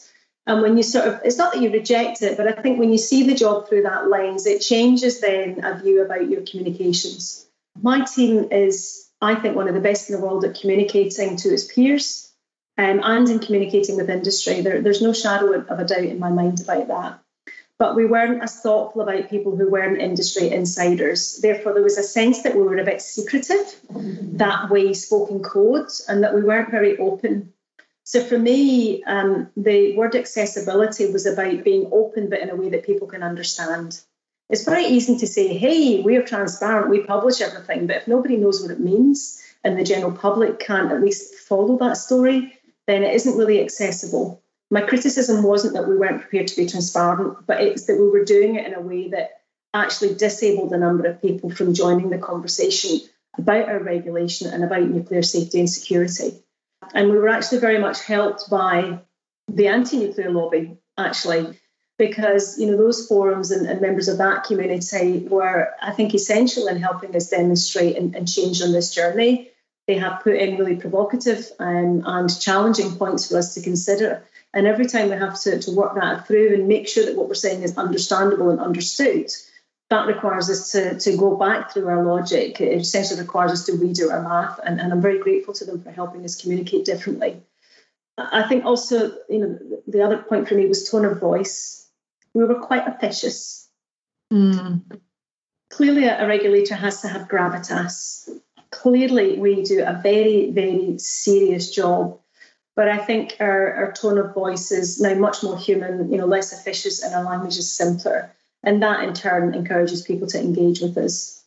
And when you sort of, it's not that you reject it, but I think when you see the job through that lens, it changes then a view about your communications. My team is, I think, one of the best in the world at communicating to its peers um, and in communicating with industry. There, there's no shadow of a doubt in my mind about that. But we weren't as thoughtful about people who weren't industry insiders. Therefore, there was a sense that we were a bit secretive, that we spoke in codes, and that we weren't very open. So for me, um, the word accessibility was about being open, but in a way that people can understand. It's very easy to say, hey, we're transparent, we publish everything, but if nobody knows what it means and the general public can't at least follow that story, then it isn't really accessible. My criticism wasn't that we weren't prepared to be transparent, but it's that we were doing it in a way that actually disabled a number of people from joining the conversation about our regulation and about nuclear safety and security. And we were actually very much helped by the anti nuclear lobby, actually because you know those forums and, and, members of that community were, I think, essential in helping us demonstrate and, and change on this journey. They have put in really provocative um, and challenging points for us to consider. And every time we have to, to work that through and make sure that what we're saying is understandable and understood, that requires us to, to go back through our logic. It essentially requires us to redo our math. And, and I'm very grateful to them for helping us communicate differently. I think also, you know, the other point for me was tone of voice we were quite officious. Mm. Clearly, a regulator has to have gravitas. Clearly, we do a very, very serious job. But I think our, our tone of voice is now much more human, you know, less officious, and our language is simpler. And that in turn encourages people to engage with us.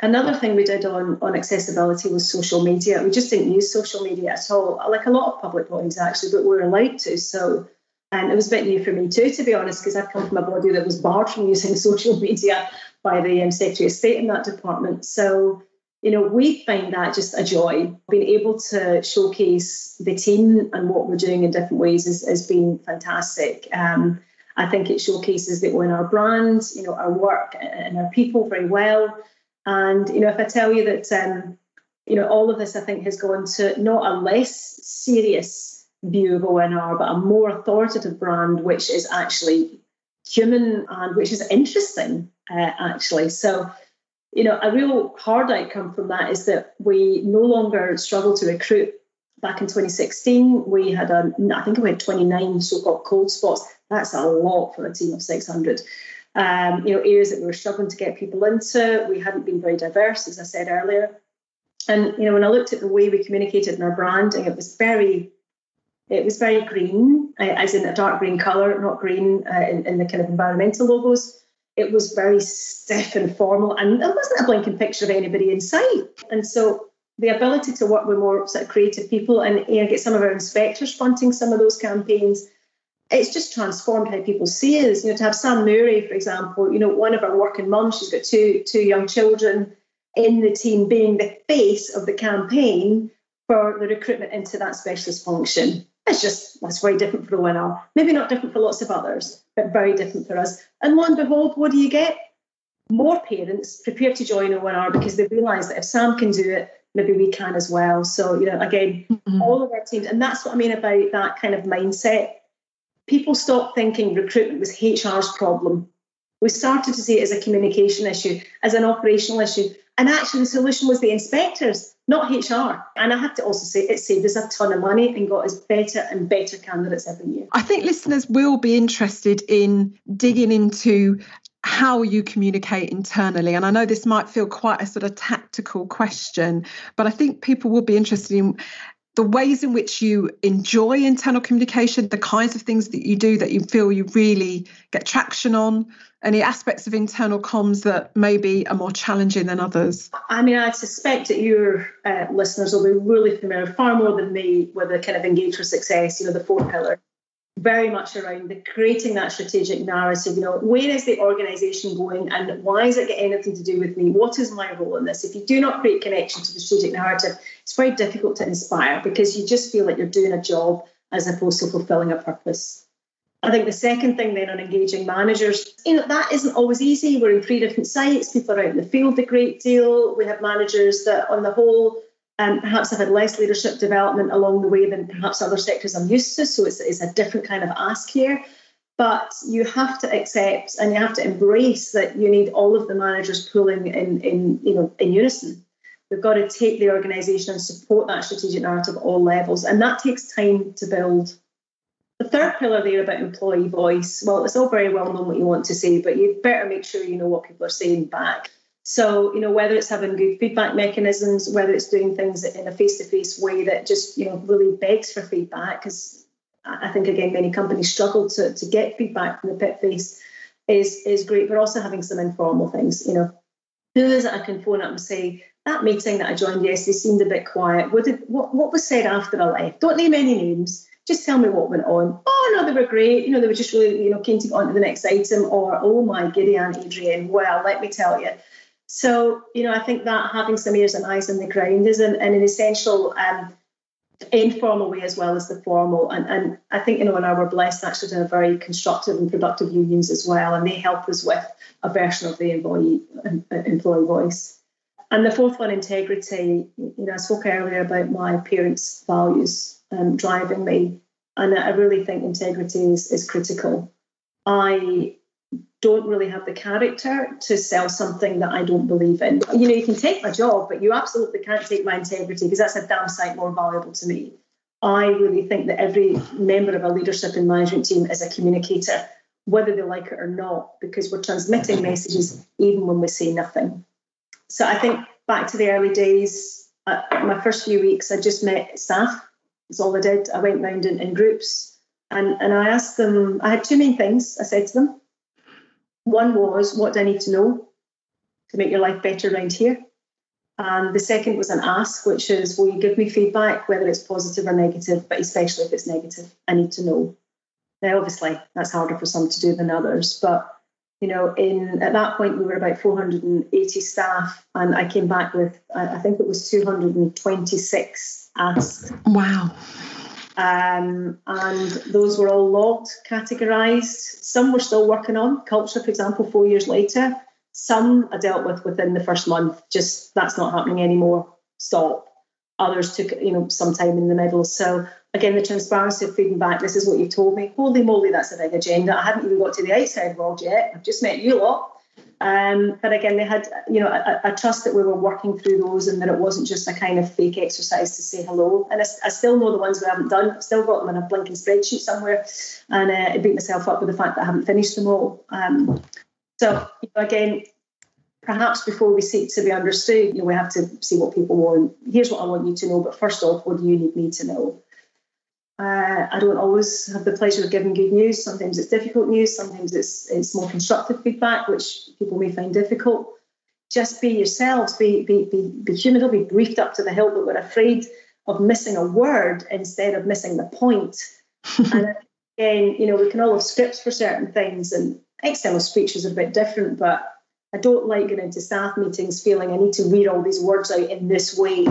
Another thing we did on, on accessibility was social media. We just didn't use social media at all, like a lot of public bodies actually, but we are allowed to. So and it was a bit new for me too, to be honest, because I've come from a body that was barred from using social media by the um, Secretary of State in that department. So, you know, we find that just a joy. Being able to showcase the team and what we're doing in different ways has been fantastic. Um, I think it showcases that we our brand, you know, our work and our people very well. And, you know, if I tell you that, um, you know, all of this, I think, has gone to not a less serious view of ONR, but a more authoritative brand, which is actually human and which is interesting, uh, actually. So, you know, a real hard outcome from that is that we no longer struggle to recruit. Back in 2016, we had a, I think we had 29 so-called cold spots. That's a lot for a team of 600. Um, you know, areas that we were struggling to get people into. We hadn't been very diverse, as I said earlier. And you know, when I looked at the way we communicated in our branding, it was very it was very green, as in a dark green colour, not green uh, in, in, the kind of environmental logos. It was very stiff and formal, and there wasn't a blinking picture of anybody in sight. And so the ability to work with more sort of creative people and you know, get some of our inspectors fronting some of those campaigns, it's just transformed how people see us. You know, to have Sam Murray, for example, you know, one of our working mums, she's got two two young children in the team, being the face of the campaign for the recruitment into that specialist function. It's just that's very different for ONR. Maybe not different for lots of others, but very different for us. And lo and behold, what do you get? More parents prepared to join ONR because they realise that if Sam can do it, maybe we can as well. So, you know, again, mm-hmm. all of our teams, and that's what I mean about that kind of mindset. People stopped thinking recruitment was HR's problem. We started to see it as a communication issue, as an operational issue. And actually, the solution was the inspectors, not HR. And I have to also say, it saved us a ton of money and got us better and better candidates every year. I think listeners will be interested in digging into how you communicate internally. And I know this might feel quite a sort of tactical question, but I think people will be interested in the ways in which you enjoy internal communication, the kinds of things that you do that you feel you really get traction on, any aspects of internal comms that maybe are more challenging than others? I mean, I suspect that your uh, listeners will be really familiar, far more than me, with the kind of engage for success, you know, the four pillars very much around the creating that strategic narrative. You know, where is the organization going and why does it get anything to do with me? What is my role in this? If you do not create connection to the strategic narrative, it's very difficult to inspire because you just feel like you're doing a job as opposed to fulfilling a purpose. I think the second thing then on engaging managers, you know, that isn't always easy. We're in three different sites, people are out in the field a great deal. We have managers that on the whole um, perhaps have had less leadership development along the way than perhaps other sectors I'm used to. So it's, it's a different kind of ask here. But you have to accept and you have to embrace that you need all of the managers pulling in, in you know, in unison. We've got to take the organisation and support that strategic narrative at all levels, and that takes time to build. The third pillar there about employee voice, well, it's all very well known what you want to say, but you better make sure you know what people are saying back. So, you know, whether it's having good feedback mechanisms, whether it's doing things in a face-to-face way that just, you know, really begs for feedback, because I think again many companies struggle to, to get feedback from the pit face is is great, but also having some informal things, you know. Who is it I can phone up and say, that meeting that I joined yesterday seemed a bit quiet. What did what, what was said after I left? Don't name any names. Just tell me what went on. Oh no, they were great. You know, they were just really, you know, keen to go on to the next item. Or oh my giddy Aunt Adriènne, well, let me tell you. So, you know, I think that having some ears and eyes on the ground is an, an essential um, informal way as well as the formal. And, and I think, you know, and were blessed actually to have very constructive and productive unions as well. And they help us with a version of the employee, employee voice. And the fourth one, integrity. You know, I spoke earlier about my parents' values um, driving me. And I really think integrity is, is critical. I don't really have the character to sell something that I don't believe in. You know, you can take my job, but you absolutely can't take my integrity because that's a damn sight more valuable to me. I really think that every member of a leadership and management team is a communicator, whether they like it or not, because we're transmitting messages even when we say nothing. So I think back to the early days, uh, my first few weeks, I just met staff. That's all I did. I went round in, in groups and, and I asked them, I had two main things I said to them. One was, what do I need to know to make your life better around here? And the second was an ask, which is, will you give me feedback, whether it's positive or negative, but especially if it's negative, I need to know. Now, obviously, that's harder for some to do than others, but you know, in at that point we were about 480 staff, and I came back with I think it was 226 asks. Wow. Um, and those were all logged, categorized. Some we're still working on. Culture, for example, four years later. Some I dealt with within the first month. Just that's not happening anymore. Stop. Others took you know some time in the middle. So again, the transparency of feeding back. This is what you've told me. Holy moly, that's a big agenda. I haven't even got to the outside world yet. I've just met you lot. Um, but again, they had, you know, a, trust that we were working through those and that it wasn't just a kind of fake exercise to say hello. And I, I still know the ones we haven't done. I've still got them in a blinking spreadsheet somewhere. And uh, I beat myself up with the fact that I haven't finished them all. Um, so, you know, again, perhaps before we seek to be understood, you know, we have to see what people want. Here's what I want you to know, but first off, what do you need me to know? Uh, I don't always have the pleasure of giving good news. Sometimes it's difficult news. Sometimes it's it's more constructive feedback, which people may find difficult. Just be yourselves. Be be be, be human. Don't be briefed up to the hilt, that we're afraid of missing a word instead of missing the point. and again, you know, we can all have scripts for certain things, and external speeches are a bit different. But I don't like going into staff meetings feeling I need to read all these words out in this way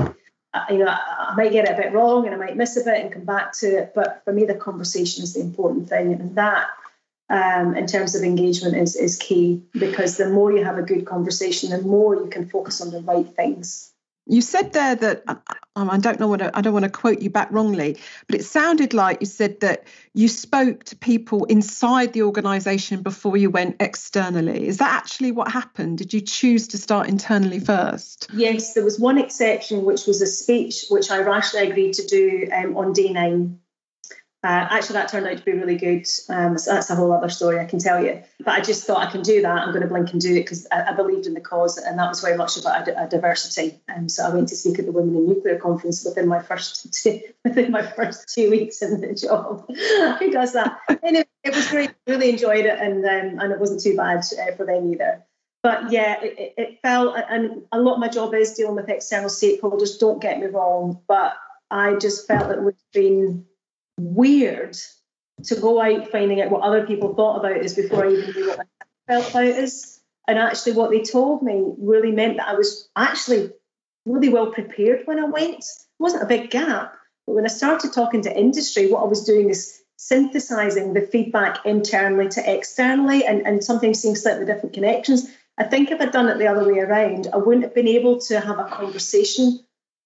you know, I, might get it a bit wrong and I might miss a bit and come back to it. But for me, the conversation is the important thing, and that, um, in terms of engagement, is is key because the more you have a good conversation, the more you can focus on the right things. You said there that um, I don't know what I don't want to quote you back wrongly, but it sounded like you said that you spoke to people inside the organisation before you went externally. Is that actually what happened? Did you choose to start internally first? Yes, there was one exception, which was a speech which I rashly agreed to do um, on day nine uh, actually, that turned out to be really good. Um, so that's a whole other story I can tell you. But I just thought I can do that. I'm going to blink and do it because I, I, believed in the cause, and that was very much about a, a diversity. Um, so I went to speak at the Women in Nuclear conference within my first two, within my first two weeks in the job. Who does that? Anyway, it was great. Really enjoyed it, and um, and it wasn't too bad uh, for them either. But yeah, it, it felt, and a lot of my job is dealing with external stakeholders. Don't get me wrong, but I just felt that it would have been weird to go out finding out what other people thought about us before I even knew what I felt about us. And actually, what they told me really meant that I was actually really well prepared when I went. It wasn't a big gap. But when I started talking to industry, what I was doing is synthesizing the feedback internally to externally and, and sometimes seeing slightly different connections. I think if I'd done it the other way around, I wouldn't have been able to have a conversation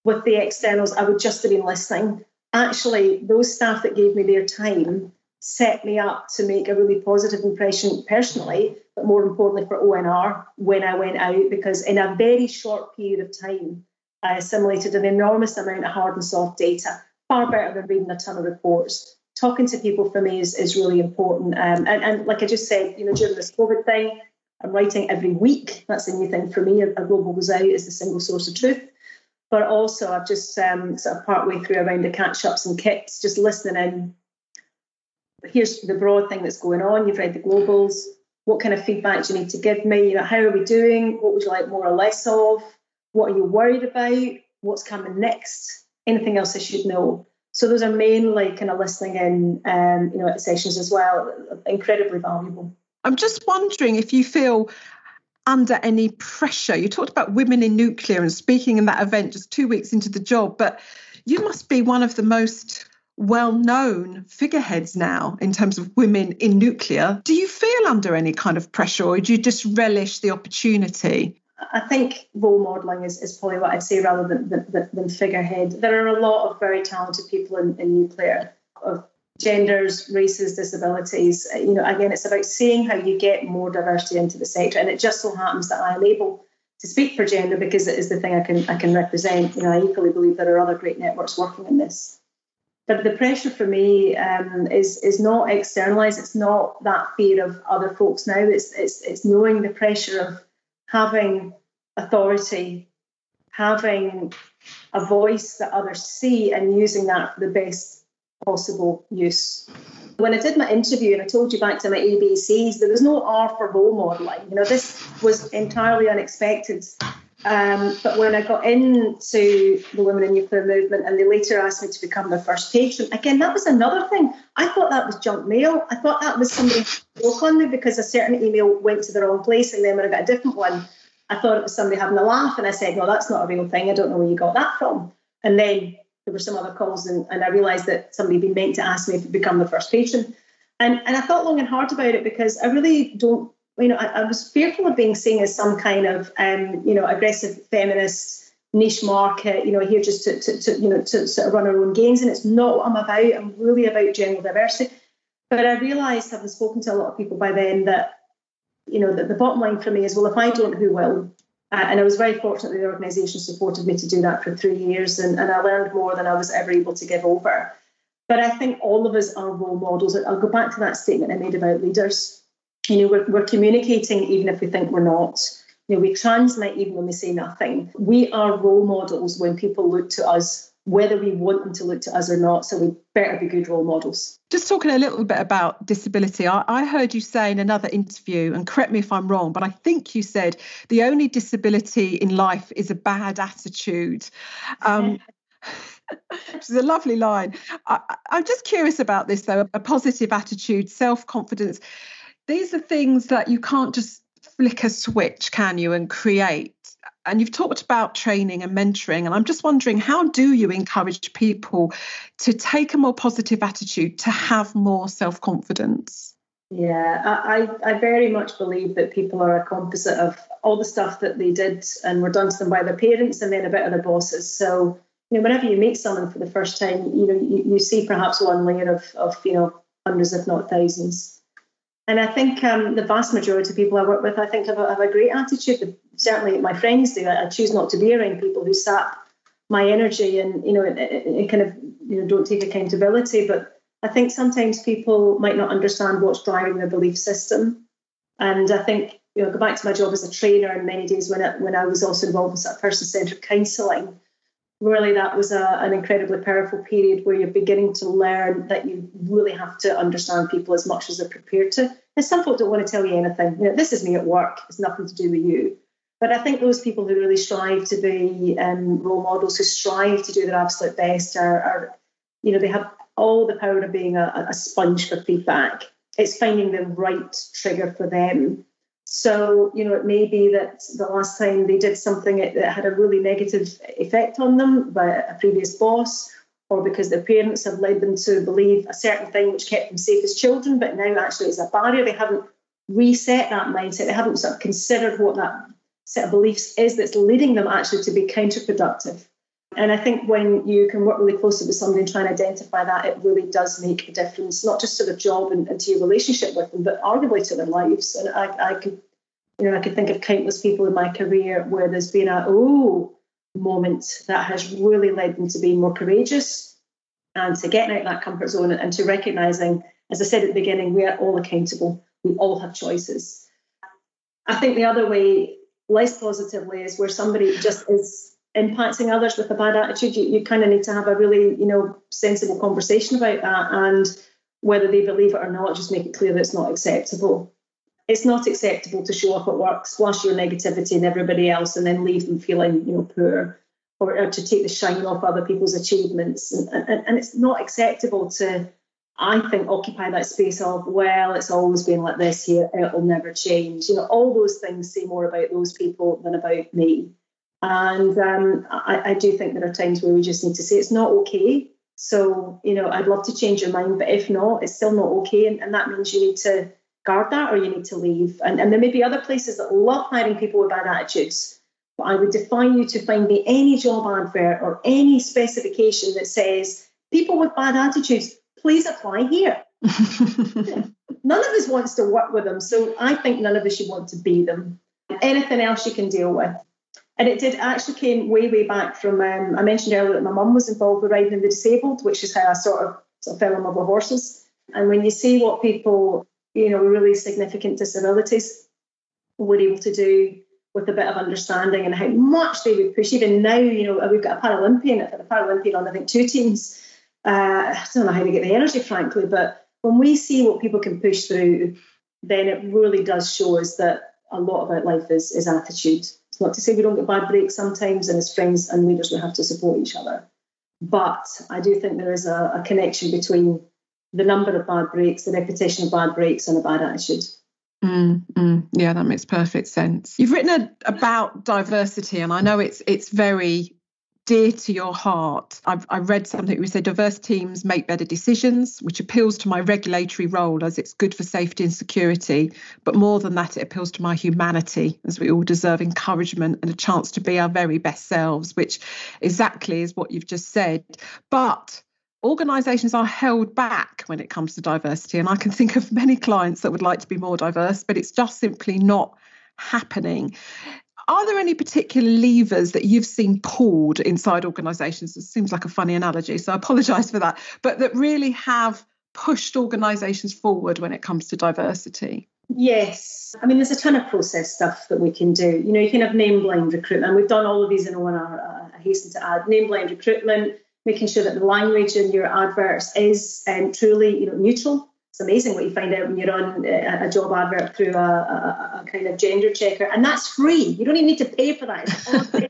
with the externals. I would just have been listening actually, those staff that gave me their time set me up to make a really positive impression personally, but more importantly for ONR when I went out, because in a very short period of time, I assimilated an enormous amount of hard and soft data, far better than reading a ton of reports. Talking to people for me is, is really important. Um, and, and like I just said, you know, during this COVID thing, I'm writing every week. That's a new thing for me. A global goes out is the single source of truth. But also, I've just um, sort of partway through around the catch ups and kits, just listening in. Here's the broad thing that's going on. You've read the globals. What kind of feedback do you need to give me? You know, how are we doing? What would you like more or less of? What are you worried about? What's coming next? Anything else I should know? So those are mainly kind of listening in, um, you know, at sessions as well. Incredibly valuable. I'm just wondering if you feel under any pressure. You talked about women in nuclear and speaking in that event just two weeks into the job, but you must be one of the most well known figureheads now in terms of women in nuclear. Do you feel under any kind of pressure or do you just relish the opportunity? I think role modelling is, is probably what I'd say rather than, than, than figurehead. There are a lot of very talented people in, in nuclear of genders, races, disabilities. Uh, you know, again, it's about seeing how you get more diversity into the sector. And it just so happens that I am able to speak for gender because it is the thing I can I can represent. You know, I equally believe there are other great networks working in this. But the pressure for me um, is is not externalized. It's not that fear of other folks now. It's it's it's knowing the pressure of having authority, having a voice that others see, and using that for the best possible use. When I did my interview and I told you back to my ABCs, there was no R for role modelling. You know, this was entirely unexpected. Um, but when I got into the Women in Nuclear movement and they later asked me to become their first patron, again, that was another thing. I thought that was junk mail. I thought that was somebody spoke on me because a certain email went to the wrong place and then when I got a different one, I thought it was somebody having a laugh and I said, no, that's not a real thing. I don't know where you got that from. And then there were some other calls, and, and I realised that somebody had been meant to ask me to become the first patron. And, and I thought long and hard about it because I really don't, you know, I, I was fearful of being seen as some kind of, um, you know, aggressive feminist niche market, you know, here just to, to, to, you know, to sort of run our own games. And it's not what I'm about. I'm really about general diversity. But I realised, having spoken to a lot of people by then, that, you know, that the bottom line for me is, well, if I don't, who will? Uh, and I was very fortunate that the organisation supported me to do that for three years, and, and I learned more than I was ever able to give over. But I think all of us are role models. I'll go back to that statement I made about leaders. You know, we're, we're communicating even if we think we're not. You know, we transmit even when we say nothing. We are role models when people look to us whether we want them to look to us or not. So we better be good role models. Just talking a little bit about disability, I, I, heard you say in another interview, and correct me if I'm wrong, but I think you said the only disability in life is a bad attitude. Um, which is a lovely line. I, I'm just curious about this, though a positive attitude, self confidence. These are things that you can't just flick a switch, can you, and create and you've talked about training and mentoring and i'm just wondering how do you encourage people to take a more positive attitude to have more self-confidence? Yeah I, I very much believe that people are a composite of all the stuff that they did and were done to them by their parents and then a bit of their bosses. So you know whenever you meet someone for the first time you know you, you see perhaps one layer of, of you know hundreds if not thousands and I think um, the vast majority of people I work with, I think, have a, have a great attitude. Certainly, my friends do. I, choose not to be around people who sap my energy and you know, it, it, kind of you know don't take accountability. But I think sometimes people might not understand what's driving their belief system. And I think you know, go back to my job as a trainer and many days when I, when I was also involved in sort of person-centered counselling really that was a, an incredibly powerful period where you're beginning to learn that you really have to understand people as much as they're prepared to. And some folk don't want to tell you anything. You know, this is me at work. It's nothing to do with you. But I think those people who really strive to be um, role models, who strive to do their absolute best, are, are, you know, they have all the power of being a, a sponge for feedback. It's finding the right trigger for them so, you know, it may be that the last time they did something that had a really negative effect on them by a previous boss, or because their parents have led them to believe a certain thing which kept them safe as children, but now actually it's a barrier. They haven't reset that mindset. They haven't sort of considered what that set of beliefs is that's leading them actually to be counterproductive. And I think when you can work really closely with somebody and try and identify that, it really does make a difference, not just to their job and, and to your relationship with them, but arguably to their lives. And I, I could, you know, I could think of countless people in my career where there's been a oh moment that has really led them to be more courageous and to getting out of that comfort zone and to recognizing, as I said at the beginning, we are all accountable. We all have choices. I think the other way, less positively, is where somebody just is impacting others with a bad attitude, you, you kind of need to have a really, you know, sensible conversation about that. And whether they believe it or not, just make it clear that it's not acceptable. It's not acceptable to show up at work, splash your negativity in everybody else, and then leave them feeling, you know, poor, or, or to take the shine off other people's achievements. And, and, and it's not acceptable to, I think, occupy that space of, well, it's always been like this here, it'll never change. You know, all those things say more about those people than about me. And um, I, I, do think there are times where we just need to say it's not okay. So, you know, I'd love to change your mind, but if not, it's still not okay. And, and that means you need to guard that or you need to leave. And, and there may be other places that love hiring people with bad attitudes. But I would defy you to find me any job advert or any specification that says people with bad attitudes, please apply here. none of us wants to work with them. So I think none of us should want to be them. Anything else you can deal with. And it did actually came way, way back from, um, I mentioned earlier that my mum was involved with riding the disabled, which is how I sort of, sort of fell in love with horses. And when you see what people, you know, really significant disabilities were able to do with a bit of understanding and how much they would push, even now, you know, we've got a Paralympian, a Paralympian on, I think, two teams. Uh, I don't know how they get the energy, frankly, but when we see what people can push through, then it really does show us that a lot about life is, is attitude. It's not to say we don't get bad breaks sometimes, and as friends and leaders, we have to support each other. But I do think there is a, a connection between the number of bad breaks, the repetition of bad breaks, and a bad attitude. Mm, mm, yeah, that makes perfect sense. You've written a, about diversity, and I know it's it's very dear to your heart. I've, I read something we said diverse teams make better decisions, which appeals to my regulatory role as it's good for safety and security. But more than that, it appeals to my humanity as we all deserve encouragement and a chance to be our very best selves, which exactly is what you've just said. But organisations are held back when it comes to diversity. And I can think of many clients that would like to be more diverse, but it's just simply not happening. Are there any particular levers that you've seen pulled inside organisations? It seems like a funny analogy, so I apologise for that, but that really have pushed organisations forward when it comes to diversity? Yes. I mean, there's a ton of process stuff that we can do. You know, you can have name blind recruitment. We've done all of these in ONR, uh, I hasten to add. Name blind recruitment, making sure that the language in your adverts is um, truly you know, neutral it's amazing what you find out when you're on a, a job advert through a, a, a, kind of gender checker, and that's free. You don't even need to pay for that.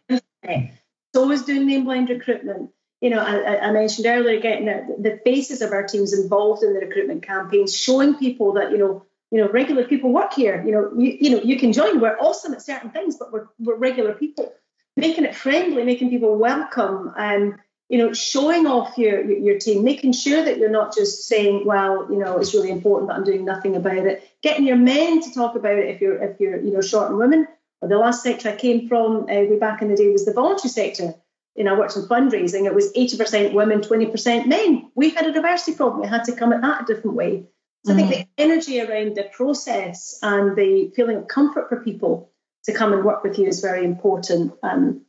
It's, it's always doing name blind recruitment. You know, I, I mentioned earlier getting the faces of our teams involved in the recruitment campaigns, showing people that you know, you know, regular people work here. You know, you, you know, you can join. We're awesome at certain things, but we're we're regular people. Making it friendly, making people welcome, and you know, showing off your your team, making sure that you're not just saying, well, you know, it's really important, but I'm doing nothing about it. Getting your men to talk about it if you're if you're you know short on women. Or the last sector I came from uh, way back in the day was the voluntary sector. You know, I worked in fundraising. It was 80% women, 20% men. We had a diversity problem. We had to come at that a different way. So mm I think the mm-hmm. energy around the process and the feeling of comfort for people to come and work with you is very important. Um,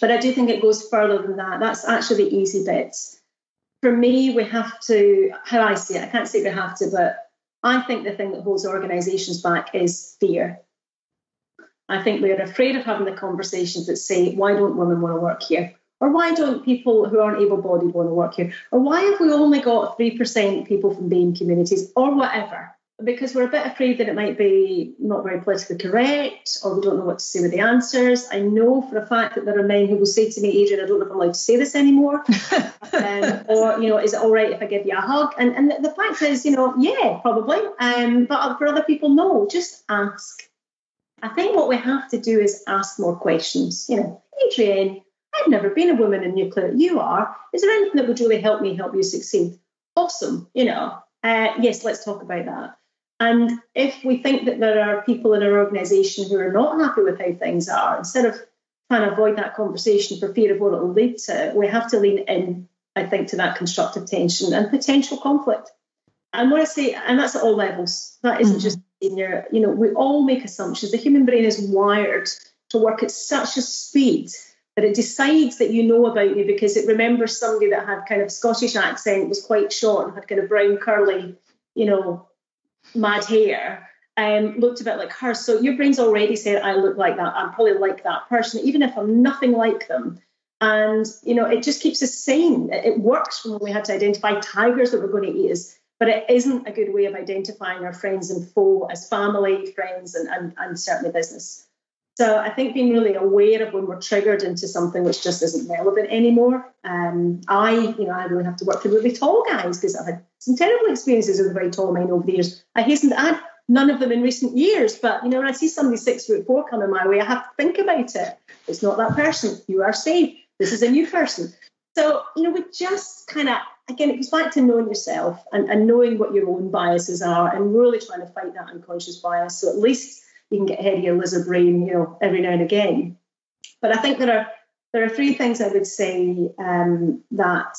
but I do think it goes further than that. That's actually the easy bit. For me, we have to, how I see it, I can't say we have to, but I think the thing that holds organisations back is fear. I think we're afraid of having the conversations that say, why don't women want to work here? Or why don't people who aren't able bodied want to work here? Or why have we only got 3% people from BAME communities? Or whatever because we're a bit afraid that it might be not very politically correct or we don't know what to say with the answers. I know for a fact that there are men who will say to me, Adriènne, I don't know if I'm allowed to say this anymore. um, or, you know, is it all right if I give you a hug? And, and the, fact is, you know, yeah, probably. Um, but for other people, no, just ask. I think what we have to do is ask more questions. You know, Adriènne, I've never been a woman in nuclear. You are. Is there anything that would really help me help you succeed? Awesome. You know, uh, yes, let's talk about that. And if we think that there are people in our organisation who are not happy with how things are, instead of trying to avoid that conversation for fear of what it will lead to, we have to lean in, I think, to that constructive tension and potential conflict. And what I say, and that's at all levels. That isn't mm-hmm. just senior. You know, we all make assumptions. The human brain is wired to work at such a speed that it decides that you know about you because it remembers somebody that had kind of Scottish accent, was quite short, and had kind of brown curly, you know, mad hair. Um, looked a bit like her. So your brain's already said, I look like that. I'm probably like that person, even if I'm nothing like them. And, you know, it just keeps us sane. It works when we had to identify tigers that we're going to eat as, but it isn't a good way of identifying our friends and foe as family, friends, and, and, and certainly business. So I think being really aware of when we're triggered into something which just isn't relevant anymore. Um, I, you know, I really have to work with really tall guys because I've had some terrible experiences with very tall men over the years. I hasten to add, none of them in recent years, but you know, when I see somebody six foot four coming my way, I have to think about it. It's not that person. You are safe. This is a new person. So, you know, we just kind of, again, it goes back to knowing yourself and, and knowing what your own biases are and really trying to fight that unconscious bias. So at least you can get of your lizard brain, you know, every now and again. But I think there are there are three things I would say um, that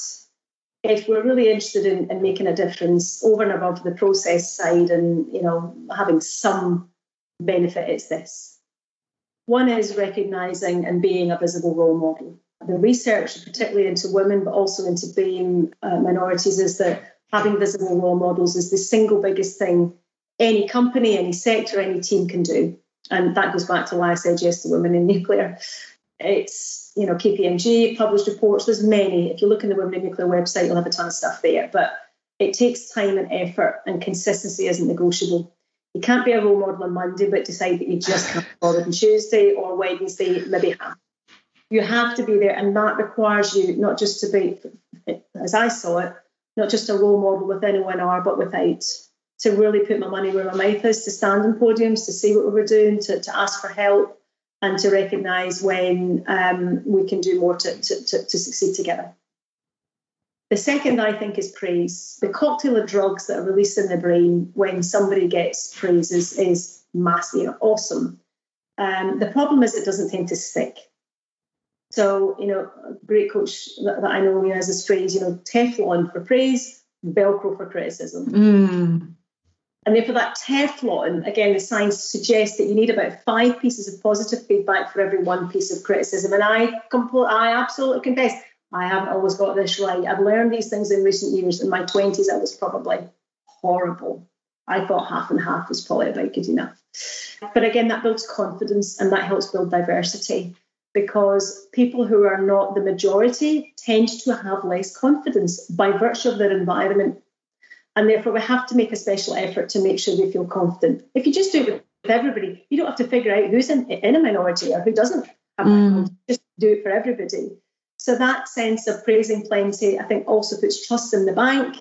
if we're really interested in, in, making a difference over and above the process side and you know having some benefit, it's this. One is recognizing and being a visible role model. The research, particularly into women, but also into being uh, minorities, is that having visible role models is the single biggest thing any company, any sector, any team can do. And that goes back to why I said yes to women in nuclear. It's, you know, KPMG published reports. There's many. If you look in the Women in Nuclear website, you'll have a ton of stuff there. But it takes time and effort, and consistency isn't negotiable. You can't be a role model on Monday, but decide that you just can't bother on Tuesday or Wednesday, maybe half. You have to be there, and that requires you not just to be, as I saw it, not just a role model within ONR, but without to really put my money where my mouth is, to stand on podiums, to see what we were doing, to, to ask for help, and to recognise when um, we can do more to, to, to, to succeed together. The second, I think, is praise. The cocktail of drugs that are released in the brain when somebody gets praise is, is massive, awesome. Um, the problem is it doesn't tend to stick. So, you know, a great coach that, that I know has this phrase, you know, Teflon for praise, Velcro for criticism. Mm. And therefore, that Teflon, again, the science suggests that you need about five pieces of positive feedback for every one piece of criticism. And I, compl- I absolutely confess, I haven't always got this right. I've learned these things in recent years. In my 20s, I was probably horrible. I thought half and half was probably about good enough. But again, that builds confidence and that helps build diversity because people who are not the majority tend to have less confidence by virtue of their environment and therefore, we have to make a special effort to make sure they feel confident. If you just do it with everybody, you don't have to figure out who's in, in a minority or who doesn't have mm. Just do it for everybody. So that sense of praising plenty, I think, also puts trust in the bank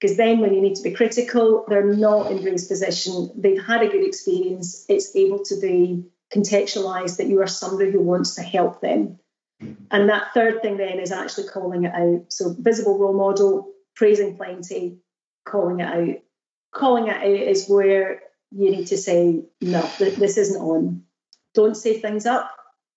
because then when you need to be critical, they're not in Ray's position. They've had a good experience. It's able to be contextualized that you are somebody who wants to help them. And that third thing then is actually calling it out. So visible role model, praising plenty, calling it out. Calling it out is where you need to say, no, this isn't on. Don't say things up,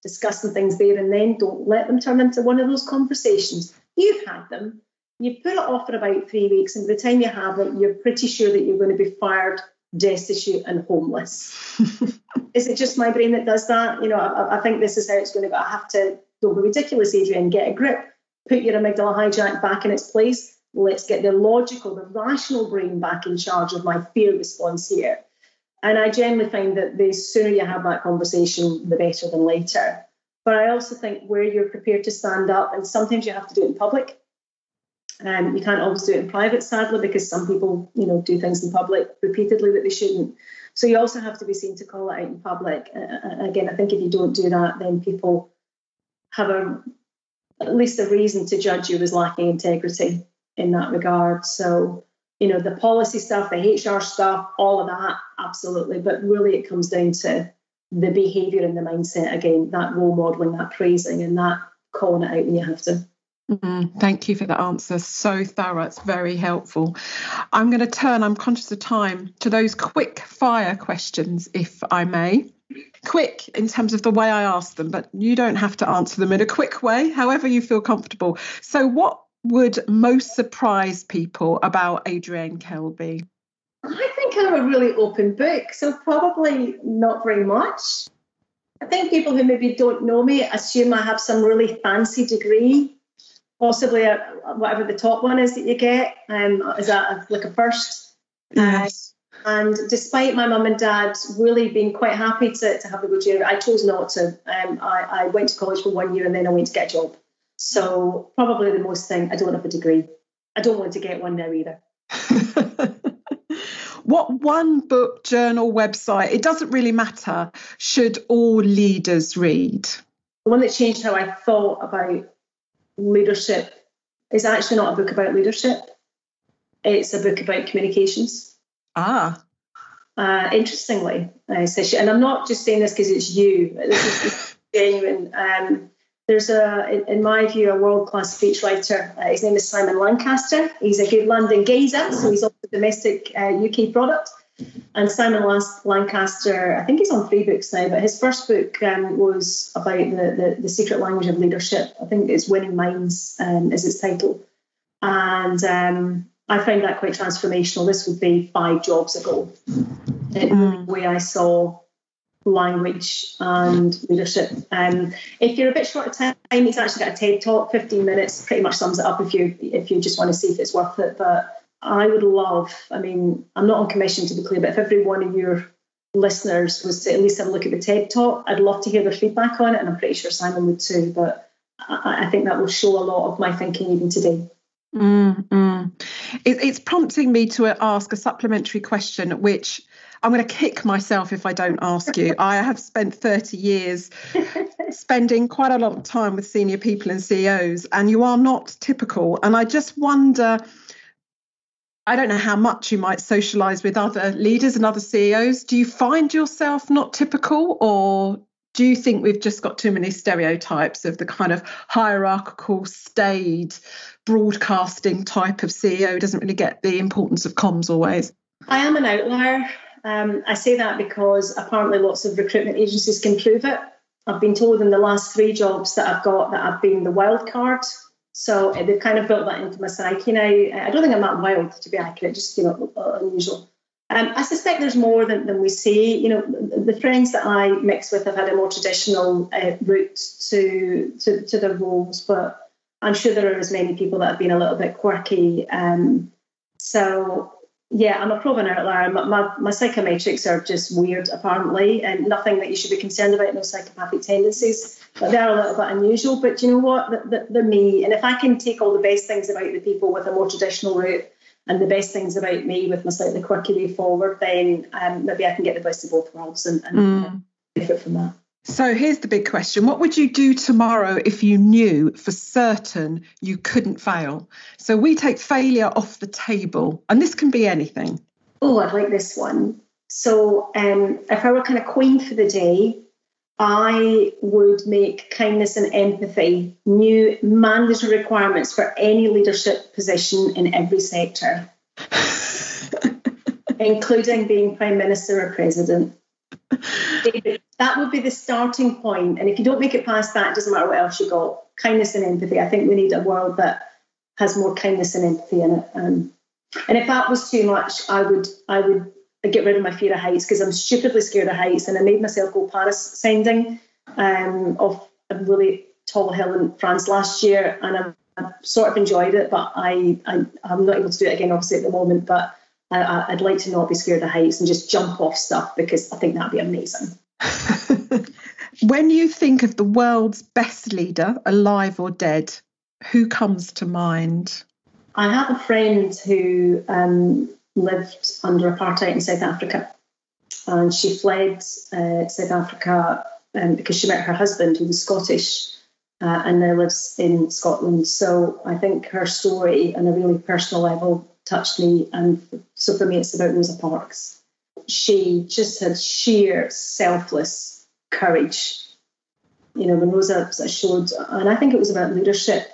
discussing things there and then. Don't let them turn into one of those conversations. You've had them. You put it off for about three weeks, and by the time you have it, you're pretty sure that you're going to be fired, destitute, and homeless. is it just my brain that does that? You know, I, I think this is how it's going to go. I have to, don't be ridiculous, Adriènne, get a grip, put your amygdala hijack back in its place, let's get the logical, the rational brain back in charge of my fear response here. And I generally find that the sooner you have that conversation, the better than later. But I also think where you're prepared to stand up, and sometimes you have to do it in public. Um, you can't always do it in private, sadly, because some people, you know, do things in public repeatedly that they shouldn't. So you also have to be seen to call it out in public. Uh, again, I think if you don't do that, then people have a at least a reason to judge you as lacking integrity in that regard. So, you know, the policy stuff, the HR stuff, all of that, absolutely. But really, it comes down to the behavior and the mindset again, that role modeling, that praising, and that calling it out when you have to. Mm, thank you for the answer. So thorough. It's very helpful. I'm going to turn, I'm conscious of time, to those quick fire questions, if I may. quick in terms of the way I ask them, but you don't have to answer them in a quick way, however you feel comfortable. So, what would most surprise people about Adriènne Kelbie? I think I'm a really open book, so probably not very much. I think people who maybe don't know me assume I have some really fancy degree, possibly a, whatever the top one is that you get. Um, is that a, like a first? Yes. Uh, and despite my mum and dad really being quite happy to, to have me go to I chose not to. Um, I, I went to college for one year and then I went to get a job. So probably the most thing, I don't have a degree. I don't want to get one now either. what one book, journal, website, it doesn't really matter, should all leaders read? The one that changed how I thought about leadership is actually not a book about leadership. It's a book about communications. Ah. Uh, interestingly, uh, and I'm not just saying this because it's you. This is genuine. Um, there's a, in my view, a world-class speechwriter. Uh, his name is Simon Lancaster. He's a good London geezer, so he's also a domestic uh, UK product. And Simon Lancaster, I think he's on three books now, but his first book um, was about the, the, the, secret language of leadership. I think it's Winning Minds um, is its title. And um, I found that quite transformational. This would be five jobs ago. Mm. The way I saw language and leadership. Um, if you're a bit short of time, he's actually got a TED talk, 15 minutes, pretty much sums it up if you if you just want to see if it's worth it. But I would love, I mean, I'm not on commission to be clear, but if every one of your listeners was to at least have a look at the TED talk, I'd love to hear their feedback on it, and I'm pretty sure Simon would too. But I, I think that will show a lot of my thinking even today. Mm, mm. It, it's prompting me to ask a supplementary question, which I'm going to kick myself if I don't ask you. I have spent 30 years spending quite a lot of time with senior people and CEOs, and you are not typical. And I just wonder. I don't know how much you might socialize with other leaders and other CEOs. Do you find yourself not typical, or do you think we've just got too many stereotypes of the kind of hierarchical, staid, broadcasting type of CEO doesn't really get the importance of comms always? I am an outlier. Um, I say that because apparently lots of recruitment agencies can prove it. I've been told in the last three jobs that I've got that I've been the wild card. So uh, they've kind of built that into my psyche now. I don't think I'm that wild, to be accurate, just you know, unusual. Um, I suspect there's more than, than we see. You know, the, the friends that I mix with have had a more traditional uh, route to, to to their roles, but I'm sure there are as many people that have been a little bit quirky. Um, so yeah, I'm a proven outlier. My, my, my, psychometrics are just weird, apparently, and nothing that you should be concerned about, no psychopathic tendencies. But they are a little bit unusual. But you know what? They're, they're me. And if I can take all the best things about the people with a more traditional route and the best things about me with my slightly quirky way forward, then um, maybe I can get the best of both worlds and, and mm. benefit from that. So here's the big question What would you do tomorrow if you knew for certain you couldn't fail? So we take failure off the table, and this can be anything. Oh, I'd like this one. So um, if I were kind of queen for the day, I would make kindness and empathy new mandatory requirements for any leadership position in every sector, including being prime minister or president. That would be the starting point. And if you don't make it past that, it doesn't matter what else you got. Kindness and empathy. I think we need a world that has more kindness and empathy in it. Um, and if that was too much, I would I would get rid of my fear of heights because I'm stupidly scared of heights, and I made myself go parascending um, off a really tall hill in France last year, and I, I sort of enjoyed it, but I, I I'm not able to do it again, obviously at the moment, but. I, I'd like to not be scared of heights and just jump off stuff because I think that'd be amazing. when you think of the world's best leader, alive or dead, who comes to mind? I have a friend who um, lived under apartheid in South Africa, and she fled uh, South Africa um, because she met her husband, who was Scottish, uh, and now lives in Scotland. So I think her story, on a really personal level, touched me, and so for me, it's about Rosa Parks she just had sheer selfless courage. You know, when Rosa showed, and I think it was about leadership.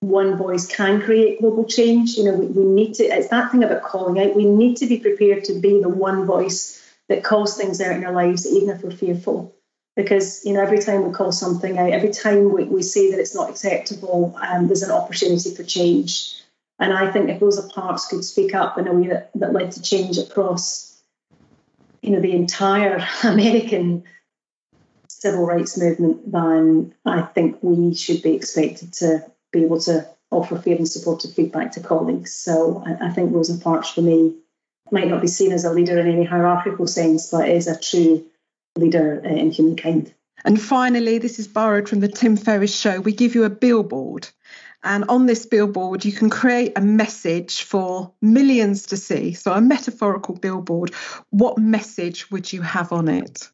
One voice can create global change. You know, we, we need to, it's that thing about calling out. We need to be prepared to be the one voice that calls things out in our lives, even if we're fearful. because you know every time we call something out, every time we, we say that it's not acceptable, um, there's an opportunity for change. And I think if Rosa Parks could speak up in a way that, that led to change across, you know, the entire American civil rights movement, then I think we should be expected to be able to offer fair and supportive feedback to colleagues. So I, I think Rosa Parks for me might not be seen as a leader in any hierarchical sense, but is a true leader in humankind. And finally, this is borrowed from the Tim Ferriss show. We give you a billboard. And on this billboard, you can create a message for millions to see. So, a metaphorical billboard. What message would you have on it?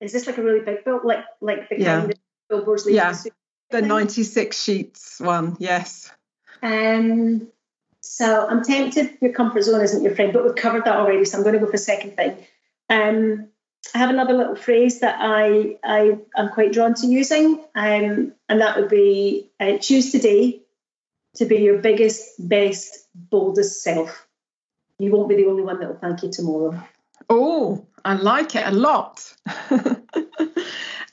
Is this like a really big bill, like like the yeah. kind of billboards? Yeah, the, the 96 sheets one. Yes. Um. So I'm tempted. Your comfort zone isn't your friend, but we've covered that already. So I'm going to go for the second thing. Um, I have another little phrase that I I am quite drawn to using, um, and that would be uh, choose today to be your biggest, best, boldest self. You won't be the only one that will thank you tomorrow. Oh, I like it a lot.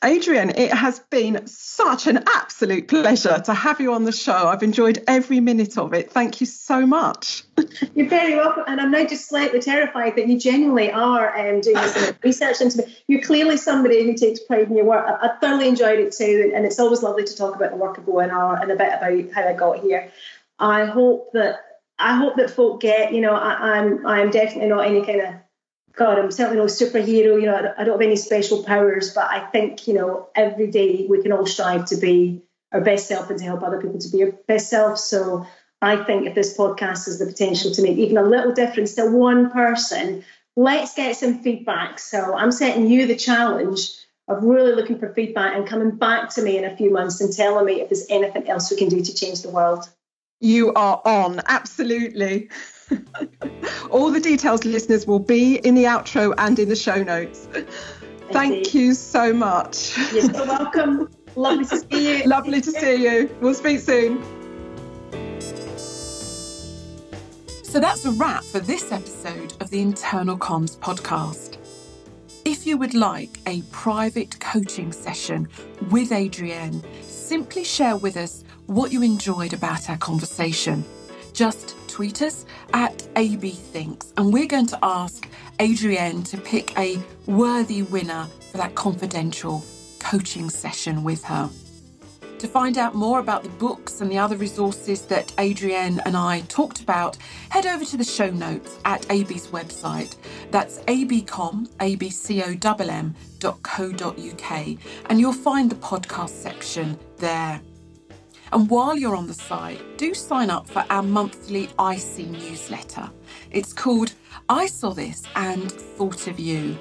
Adriènne, it has been such an absolute pleasure to have you on the show. I've enjoyed every minute of it. Thank you so much. You're very welcome. And I'm now just slightly terrified that you genuinely are um, doing some research into me. You're clearly somebody who takes pride in your work. I, I, thoroughly enjoyed it too. And it's always lovely to talk about the work of ONR and a bit about how I got here. I hope that I hope that folk get, you know, I, I'm I'm definitely not any kind of God, I'm certainly no superhero. You know, I don't have any special powers, but I think you know every day we can all strive to be our best self and to help other people to be our best self. So I think if this podcast has the potential to make even a little difference to one person, let's get some feedback. So I'm setting you the challenge of really looking for feedback and coming back to me in a few months and telling me if there's anything else we can do to change the world. You are on, absolutely. All the details, listeners, will be in the outro and in the show notes. Thank you so much. You're so welcome. Lovely to see you. Lovely to see you. We'll speak soon. So that's a wrap for this episode of the Internal Comms podcast. If you would like a private coaching session with Adriènne, simply share with us what you enjoyed about our conversation. Just tweet us at AB Thinks, and we're going to ask Adriènne to pick a worthy winner for that confidential coaching session with her. To find out more about the books and the other resources that Adriènne and I talked about, head over to the show notes at AB's website. That's abcomm, abcomm.co.uk, and you'll find the podcast section there. And while you're on the site, do sign up for our monthly IC newsletter. It's called I Saw This and Thought of You.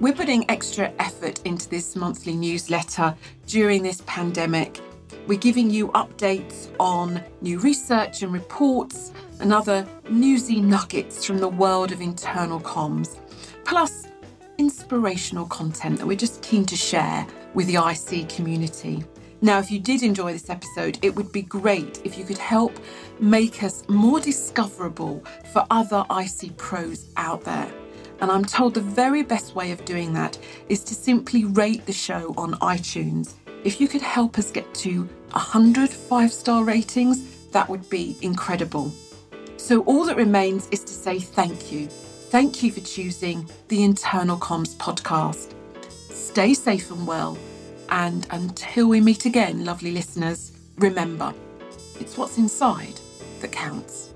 We're putting extra effort into this monthly newsletter during this pandemic. We're giving you updates on new research and reports and other newsy nuggets from the world of internal comms, plus inspirational content that we're just keen to share with the IC community. Now, if you did enjoy this episode, it would be great if you could help make us more discoverable for other IC pros out there. And I'm told the very best way of doing that is to simply rate the show on iTunes. If you could help us get to 100 five star ratings, that would be incredible. So, all that remains is to say thank you. Thank you for choosing the Internal Comms podcast. Stay safe and well and until we meet again, lovely listeners, remember it's what's inside that counts.